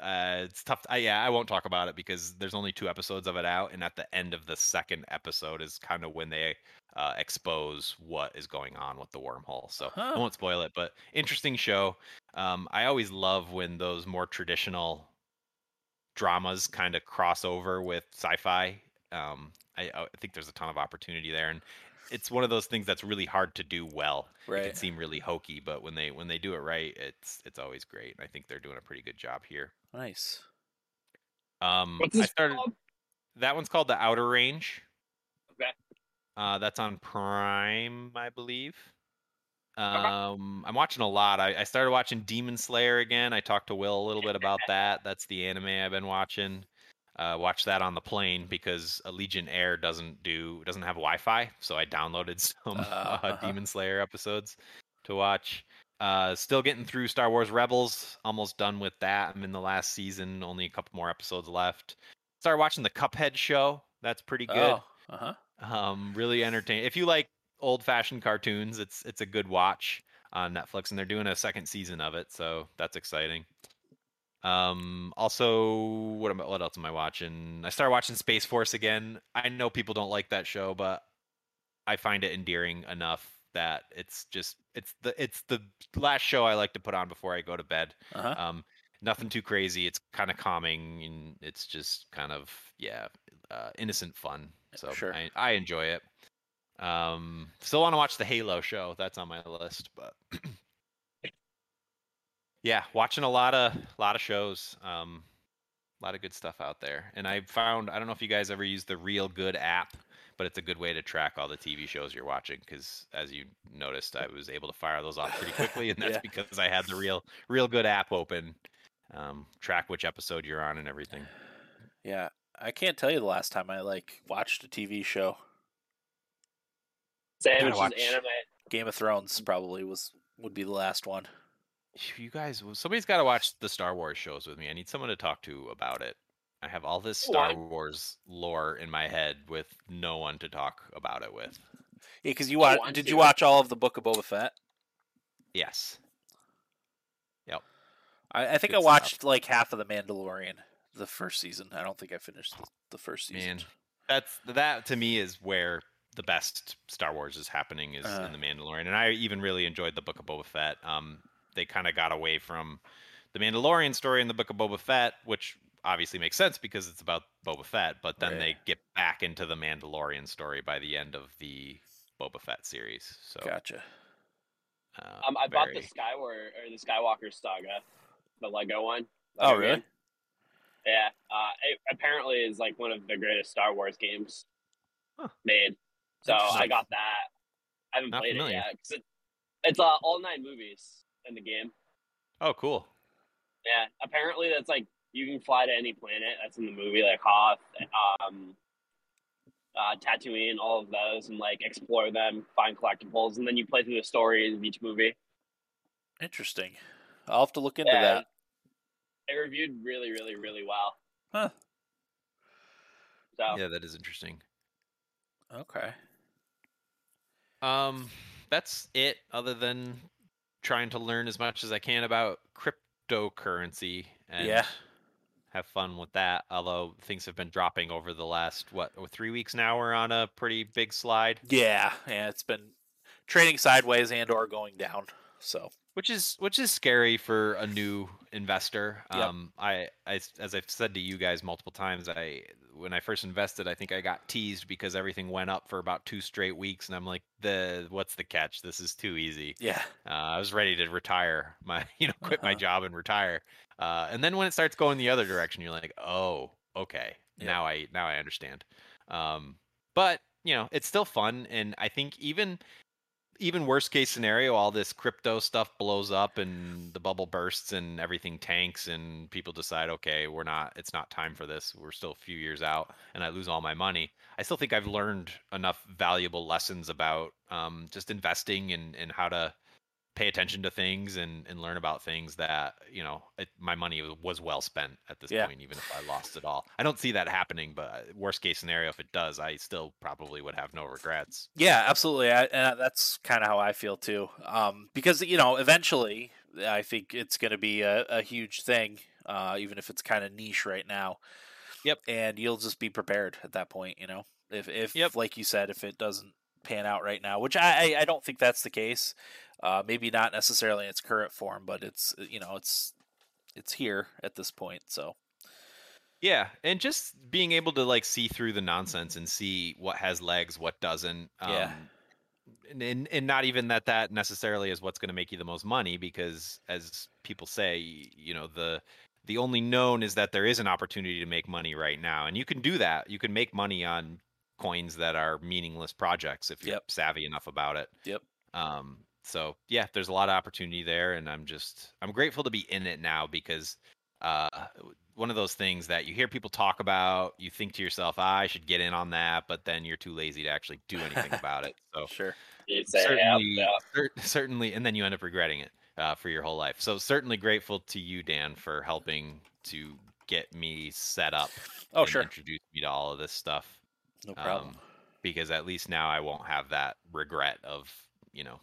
Speaker 3: uh, it's tough. I, yeah, I won't talk about it because there's only two episodes of it out, and at the end of the second episode is kind of when they uh, expose what is going on with the wormhole. So
Speaker 1: Huh.
Speaker 3: I won't spoil it, but interesting show. Um, I always love when those more traditional dramas kind of cross over with sci-fi. Um, I, I think there's a ton of opportunity there, and it's one of those things that's really hard to do well it can seem really hokey, but when they when they do it right, it's it's always great. And I think they're doing a pretty good job here.
Speaker 1: Nice.
Speaker 3: Um,
Speaker 2: What's
Speaker 3: I
Speaker 2: this
Speaker 3: started
Speaker 2: called?
Speaker 3: that one's called the Outer Range.
Speaker 2: Okay.
Speaker 3: Uh, that's on Prime, I believe. Um, I'm watching a lot. I, I started watching Demon Slayer again. I talked to Will a little bit about that. That's the anime I've been watching. Uh, watch that on the plane because Allegiant Air doesn't do doesn't have Wi-Fi, so I downloaded some
Speaker 1: Uh,
Speaker 3: uh,
Speaker 1: uh-huh.
Speaker 3: Demon Slayer episodes to watch. Uh, still getting through Star Wars Rebels. Almost done with that. I'm in the last season. Only a couple more episodes left. Started watching the Cuphead show. That's pretty good.
Speaker 1: Oh. Uh huh.
Speaker 3: Um, really entertaining. If you like old-fashioned cartoons, it's it's a good watch on Netflix, and they're doing a second season of it, so that's exciting. Um, also, what am I, what else am I watching? I started watching Space Force again. I know people don't like that show, but I find it endearing enough that it's just it's the it's the last show I like to put on before I go to bed.
Speaker 1: Uh huh.
Speaker 3: Um, nothing too crazy. It's kind of calming, and it's just kind of yeah, uh, innocent fun. So
Speaker 1: Sure.
Speaker 3: I, I enjoy it. Um, still want to watch the Halo show. That's on my list, but yeah, watching a lot of lot of shows. Um, a lot of good stuff out there. And I found I don't know if you guys ever use the Reelgood app, but it's a good way to track all the TV shows you're watching because as you noticed, I was able to fire those off pretty quickly, and that's
Speaker 1: Yeah.
Speaker 3: because I had the Real Reelgood app open. Um, track which episode you're on and everything.
Speaker 1: Yeah. I can't tell you the last time I like watched a TV show.
Speaker 2: Same,
Speaker 3: Gotta
Speaker 2: it's just
Speaker 3: watch.
Speaker 2: anime.
Speaker 1: Game of Thrones probably was would be the last one.
Speaker 3: You guys, somebody's got to watch the Star Wars shows with me. I need someone to talk to about it. I have all this Star
Speaker 2: Why?
Speaker 3: Wars lore in my head with no one to talk about it with.
Speaker 1: Yeah, because you
Speaker 2: I
Speaker 1: watch.
Speaker 2: want
Speaker 1: Did
Speaker 2: to.
Speaker 1: you watch all of the Book of Boba Fett?
Speaker 3: Yes.
Speaker 1: I, I think
Speaker 3: Good
Speaker 1: I
Speaker 3: stuff.
Speaker 1: watched like half of the Mandalorian, the first season. I don't think I finished the, the first season.
Speaker 3: Man, that's that to me is where the best Star Wars is happening is
Speaker 1: Uh.
Speaker 3: in the Mandalorian, and I even really enjoyed the Book of Boba Fett. Um, they kind of got away from the Mandalorian story in the Book of Boba Fett, which obviously makes sense because it's about Boba Fett. But then
Speaker 1: Right.
Speaker 3: they get back into the Mandalorian story by the end of the Boba Fett series. So,
Speaker 1: Gotcha.
Speaker 3: uh,
Speaker 2: Um, I bought the
Speaker 3: very-
Speaker 2: Skywalker or the Skywalker saga, the Lego one.
Speaker 1: Oh,
Speaker 2: Lego
Speaker 1: really?
Speaker 2: game. Yeah. Uh, it apparently is like one of the greatest Star Wars games
Speaker 3: Huh.
Speaker 2: made. So I got that. I haven't
Speaker 3: Not
Speaker 2: played
Speaker 3: familiar.
Speaker 2: it yet. it, it's uh, all nine movies in the game.
Speaker 3: Oh, cool.
Speaker 2: Yeah. Apparently that's like you can fly to any planet that's in the movie, like Hoth, um, uh, Tatooine, all of those, and like explore them, find collectibles, and then you play through the stories of each movie.
Speaker 1: Interesting. I'll have to look into
Speaker 2: Yeah.
Speaker 1: that.
Speaker 2: It reviewed really, really, really well.
Speaker 1: Huh.
Speaker 2: So
Speaker 3: Yeah, that is interesting.
Speaker 1: Okay.
Speaker 3: Um, that's it. Other than trying to learn as much as I can about cryptocurrency and
Speaker 1: Yeah.
Speaker 3: have fun with that. Although things have been dropping over the last what three weeks now. We're on a pretty big slide,
Speaker 1: Yeah, yeah, it's been trading sideways and or going down. So
Speaker 3: which is which is scary for a new investor.
Speaker 1: Yep.
Speaker 3: Um, I, I as I've said to you guys multiple times, I when I first invested, I think I got teased because everything went up for about two straight weeks, and I'm like, the what's the catch? This is too easy.
Speaker 1: yeah,
Speaker 3: Uh, I was ready to retire my, you know, quit my
Speaker 1: Uh-huh.
Speaker 3: job and retire. Uh, and then when it starts going the other direction, you're like, oh, okay,
Speaker 1: Yep.
Speaker 3: now I now I understand. Um, but you know, it's still fun, and I think even even worst case scenario, all this crypto stuff blows up and the bubble bursts and everything tanks and people decide, okay, we're not, it's not time for this. We're still a few years out, and I lose all my money. I still think I've learned enough valuable lessons about um, just investing and and how to pay attention to things and, and learn about things that you know it, my money was- well spent at this
Speaker 1: Yeah.
Speaker 3: point even if i lost it all i don't see that happening but uh, worst case scenario if it does i still probably would have no regrets
Speaker 1: yeah, absolutely. I, and that's kind of how I feel too. Um, because you know, eventually, I think it's going to be a, a huge thing, uh, even if it's kind of niche right now.
Speaker 3: Yep.
Speaker 1: And you'll just be prepared at that point. You know, if if
Speaker 3: Yep.
Speaker 1: like you said, if it doesn't pan out right now, which I I, I don't think that's the case. Uh, maybe not necessarily in its current form, but it's you know it's it's here at this point. So
Speaker 3: yeah and just being able to like see through the nonsense and see what has legs what doesn't um,
Speaker 1: Yeah.
Speaker 3: and, and and not even that that necessarily is what's going to make you the most money because as people say you know the the only known is that there is an opportunity to make money right now and you can do that you can make money on coins that are meaningless projects if you're
Speaker 1: Yep.
Speaker 3: savvy enough about it
Speaker 1: Yep.
Speaker 3: um so yeah there's a lot of opportunity there and i'm just i'm grateful to be in it now because uh one of those things that you hear people talk about you think to yourself ah, i should get in on that but then you're too lazy to actually do anything about it so
Speaker 1: sure.
Speaker 2: say,
Speaker 3: certainly,
Speaker 2: yeah.
Speaker 3: cer- certainly, and then you end up regretting it uh, for your whole life. So certainly grateful to you, Dan, for helping to get me set up.
Speaker 1: Oh sure,
Speaker 3: introduce me to all of this stuff.
Speaker 1: No problem.
Speaker 3: Um, because at least now I won't have that regret of you know,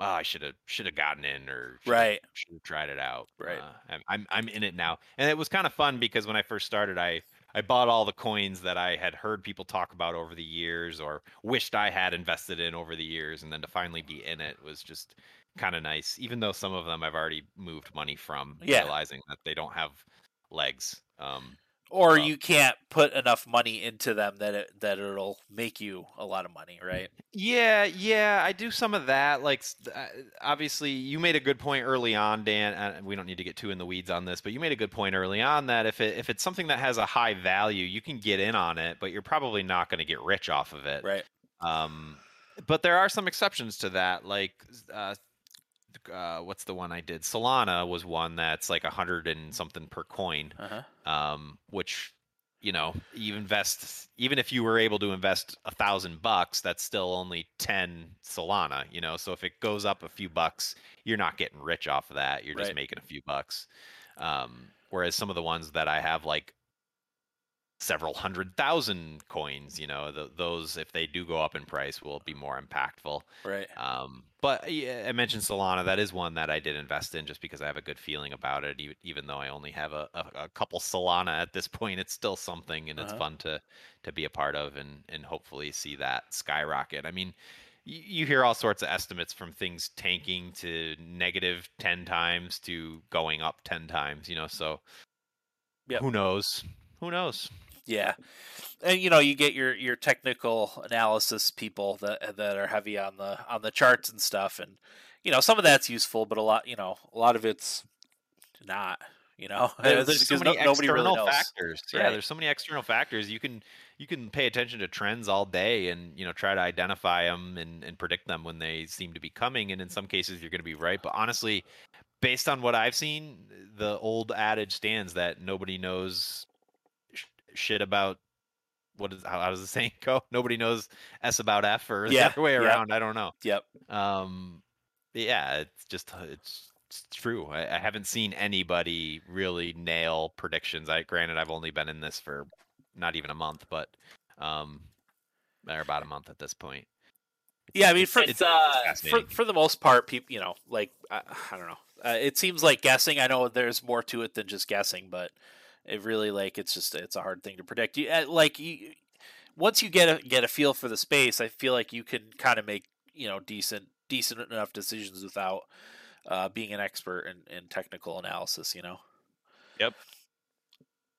Speaker 3: oh, I should have should have gotten in or shoulda-
Speaker 1: Right.
Speaker 3: should have tried it out.
Speaker 1: Right.
Speaker 3: Uh, I'm, I'm I'm in it now, and it was kind of fun because when I first started, I I bought all the coins that I had heard people talk about over the years or wished I had invested in over the years, and then to finally be in it was just kind of nice. Even though some of them I've already moved money from,
Speaker 1: Yeah.
Speaker 3: realizing that they don't have legs. Um,
Speaker 1: or
Speaker 3: well-
Speaker 1: you can't put enough money into them that it that it'll make you a lot of money, right?
Speaker 3: Yeah, yeah, I do some of that. Like, obviously, you made a good point early on, Dan. And we don't need to get too in the weeds on this, but you made a good point early on that if it if it's something that has a high value, you can get in on it, but you're probably not going to get rich off of it.
Speaker 1: Right.
Speaker 3: Um, but there are some exceptions to that. Like, uh, uh, what's the one I did? Solana was one that's like a hundred and something per coin
Speaker 1: Uh-huh.
Speaker 3: um, which you know you invest even if you were able to invest a thousand bucks that's still only 10 solana you know so if it goes up a few bucks you're not getting rich off of that you're just
Speaker 1: Right.
Speaker 3: making a few bucks um, whereas some of the ones that i have like several hundred thousand coins you know th- those if they do go up in price will be more impactful
Speaker 1: Right.
Speaker 3: um, but yeah, I mentioned Solana. That is one that I did invest in just because I have a good feeling about it. Even, though I only have a, a, a couple Solana at this point, it's still something, and it's
Speaker 1: Uh-huh.
Speaker 3: fun to to be a part of, and and hopefully see that skyrocket. I mean, you, you hear all sorts of estimates from things tanking to negative ten times to going up ten times. You know, so
Speaker 1: Yep.
Speaker 3: who knows? Who knows?
Speaker 1: Yeah. And you know, you get your your technical analysis people that that are heavy on the on the charts and stuff and you know, some of that's useful, but a lot, you know, a lot of it's not, you know.
Speaker 3: There's so many
Speaker 1: no- really
Speaker 3: external
Speaker 1: knows.
Speaker 3: factors. Yeah, there's so many external factors. You can you can pay attention to trends all day and you know try to identify them and, and predict them when they seem to be coming. And in some cases, you're going to be right. But honestly, based on what I've seen, the old adage stands that nobody knows shit about what is how, how does the saying go? Nobody knows s about f or
Speaker 1: Yeah,
Speaker 3: the other way around. I don't know.
Speaker 1: Yep.
Speaker 3: Um, yeah, it's just uh, it's, it's true. I, I haven't seen anybody really nail predictions. I granted I've only been in this for not even a month, but um, or about a month at this point.
Speaker 1: Yeah, I mean, for
Speaker 2: It's uh,
Speaker 1: for, for the most part, people, you know, like I, I don't know. Uh, it seems like guessing. I know there's more to it than just guessing, but it really like it's just it's a hard thing to predict. You uh, like you once you get a get a feel for the space, I feel like you can kind of make you know decent decent enough decisions without uh, being an expert in, in technical analysis. You know. Yep.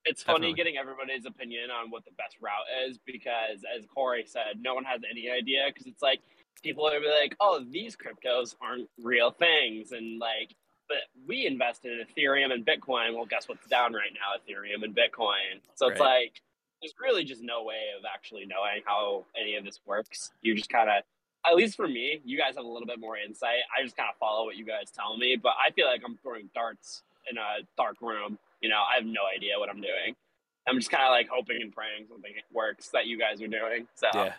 Speaker 2: It's funny
Speaker 3: Definitely.
Speaker 2: getting everybody's opinion on what the best route is because, as Corey said, no one has any idea because it's like people are be like, "Oh, these cryptos aren't real things," and like, but we invested in Ethereum and Bitcoin. Well, guess what's down right now? Ethereum and Bitcoin. So it's
Speaker 1: Right.
Speaker 2: like there's really just no way of actually knowing how any of this works. You just kind of, at least for me, you guys have a little bit more insight. I just kind of follow what you guys tell me, but I feel like I'm throwing darts in a dark room. You know, I have no idea what I'm doing. I'm just kind of like hoping and praying something works that you guys are doing. So
Speaker 1: Yeah.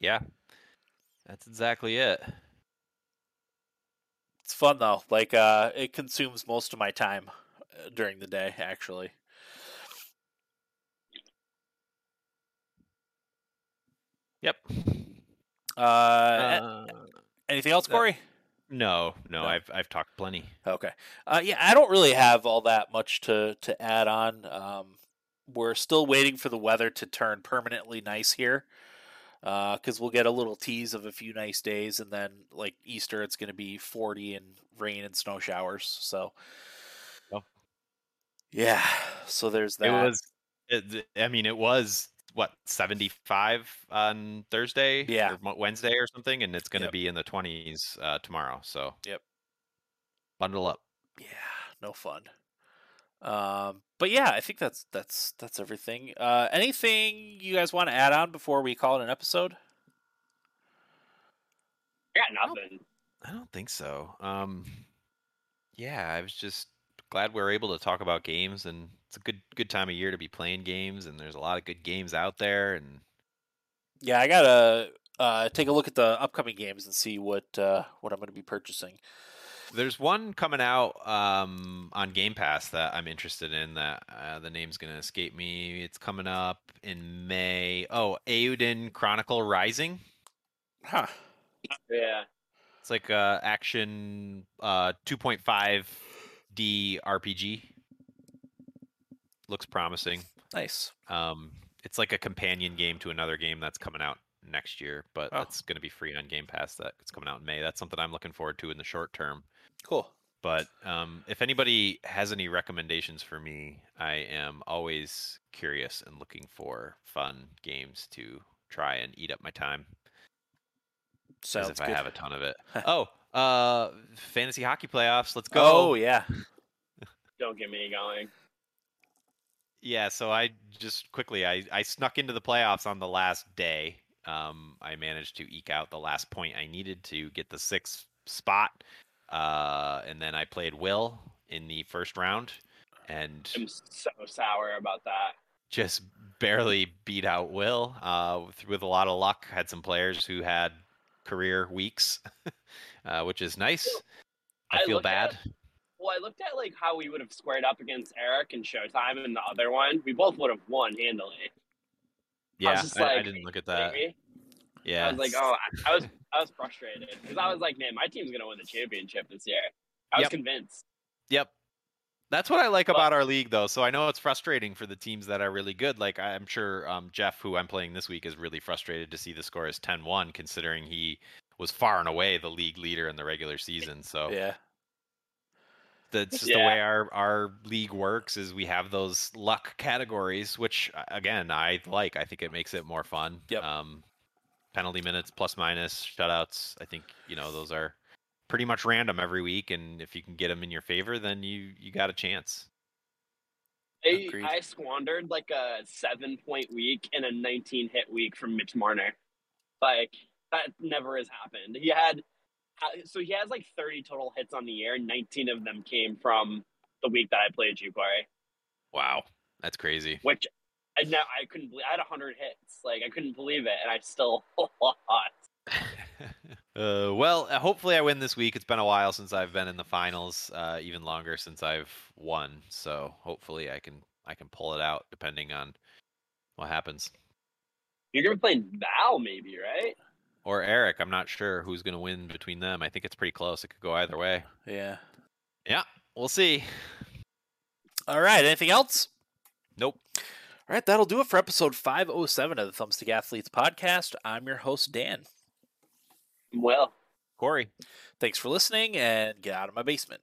Speaker 3: Yeah, that's exactly it.
Speaker 1: It's fun though. Like uh, it consumes most of my time uh, during the day. Actually.
Speaker 3: Yep.
Speaker 1: Uh,
Speaker 3: Uh,
Speaker 1: anything else, Corey?
Speaker 3: no, no,
Speaker 1: No.
Speaker 3: I've I've talked plenty.
Speaker 1: Okay. Uh, yeah, I don't really have all that much to to add on. Um, we're still waiting for the weather to turn permanently nice here, because we'll get a little tease of a few nice days, and then like Easter, it's going to be forty and rain and snow showers. So,
Speaker 3: Oh.
Speaker 1: yeah. So there's that.
Speaker 3: It was. It, I mean, it was what seventy five on Thursday,
Speaker 1: Yeah.
Speaker 3: or Wednesday or something, and it's going to
Speaker 1: Yep.
Speaker 3: be in the twenties uh, tomorrow. So
Speaker 1: Yep.
Speaker 3: bundle up.
Speaker 1: yeah, no fun. Um, but yeah, I think that's that's that's everything. Uh, anything you guys want to add on before we call it an episode?
Speaker 2: I got nothing.
Speaker 3: I don't think so. Um, yeah, I was just glad we are able to talk about games, and it's a good good time of year to be playing games, and there's a lot of good games out there, and
Speaker 1: Yeah, I gotta uh, take a look at the upcoming games and see what uh, what I'm going to be purchasing.
Speaker 3: There's one coming out um, on Game Pass that I'm interested in. That uh, the name's gonna escape me. It's coming up in May. Oh, Eiyuden Chronicle Rising.
Speaker 1: Huh.
Speaker 2: Yeah.
Speaker 3: It's like a action uh 2.5 D RPG. Looks promising.
Speaker 1: Nice.
Speaker 3: Um, it's like a companion game to another game that's coming out next year, but
Speaker 1: Oh.
Speaker 3: that's going to be free on Game Pass. That it's coming out in May. That's something I'm looking forward to in the short term.
Speaker 1: Cool.
Speaker 3: But um, if anybody has any recommendations for me, I am always curious and looking for fun games to try and eat up my time. As
Speaker 1: Sounds
Speaker 3: if
Speaker 1: good.
Speaker 3: I have a ton of it. oh, uh, fantasy hockey playoffs. Let's go.
Speaker 1: Oh yeah.
Speaker 2: Don't get me going.
Speaker 3: Yeah, so I just quickly I, I snuck into the playoffs on the last day. Um, I managed to eke out the last point I needed to get the sixth spot, uh, and then I played Will in the first round, and
Speaker 2: I'm so sour about that.
Speaker 3: just barely beat out Will. Uh, with, with a lot of luck, had some players who had career weeks, uh, which is nice. I
Speaker 2: I
Speaker 3: feel
Speaker 2: looked at-
Speaker 3: bad.
Speaker 2: Well, I looked at like how we would have squared up against Eric and Showtime and the other one. We both would have won handily.
Speaker 3: Yeah, I, I
Speaker 2: like,
Speaker 3: didn't look at that.
Speaker 2: me?
Speaker 3: Yeah,
Speaker 2: I was like, oh, I, I was, I was frustrated because I was like, man, my team's gonna win the championship this year. I was
Speaker 3: Yep.
Speaker 2: convinced.
Speaker 3: Yep. That's what I like
Speaker 2: But-
Speaker 3: about our league, though. So I know it's frustrating for the teams that are really good. Like I'm sure um, Jeff, who I'm playing this week, is really frustrated to see the score is 10-1, considering he was far and away the league leader in the regular season. So
Speaker 1: Yeah.
Speaker 3: that's just
Speaker 2: Yeah.
Speaker 3: the way our our league works. Is we have those luck categories, which uh, again I like. I think it makes it more fun.
Speaker 1: Yep.
Speaker 3: Um, penalty minutes, plus minus, shutouts. I think you know those are pretty much random every week, and if you can get them in your favor, then you you got a chance.
Speaker 2: I,
Speaker 1: Agreed.
Speaker 2: I squandered like a seven point week and a 19 hit week from Mitch Marner. Like that never has happened. He had uh, so he has like 30 total hits on the year. 19 of them came from the week that I played you, Corey.
Speaker 3: Wow, that's crazy.
Speaker 2: Which I now I couldn't believe. I had 100 hits. Like I couldn't believe it, and I still lost.
Speaker 3: uh, well, uh, hopefully I win this week. It's been a while since I've been in the finals, uh, even longer since I've won. So hopefully I can I can pull it out, depending on what happens.
Speaker 2: You're gonna be playing Val, maybe, right?
Speaker 3: Or Eric. I'm not sure who's going to win between them. I think it's pretty close. It could go either way.
Speaker 1: Yeah.
Speaker 3: Yeah, we'll see.
Speaker 1: All right. Anything else?
Speaker 3: Nope.
Speaker 1: All right. That'll do it for episode 507 of the Thumbstick Athletes podcast. I'm your host, Dan.
Speaker 2: Well,
Speaker 3: Corey.
Speaker 1: Thanks for listening and get out of my basement.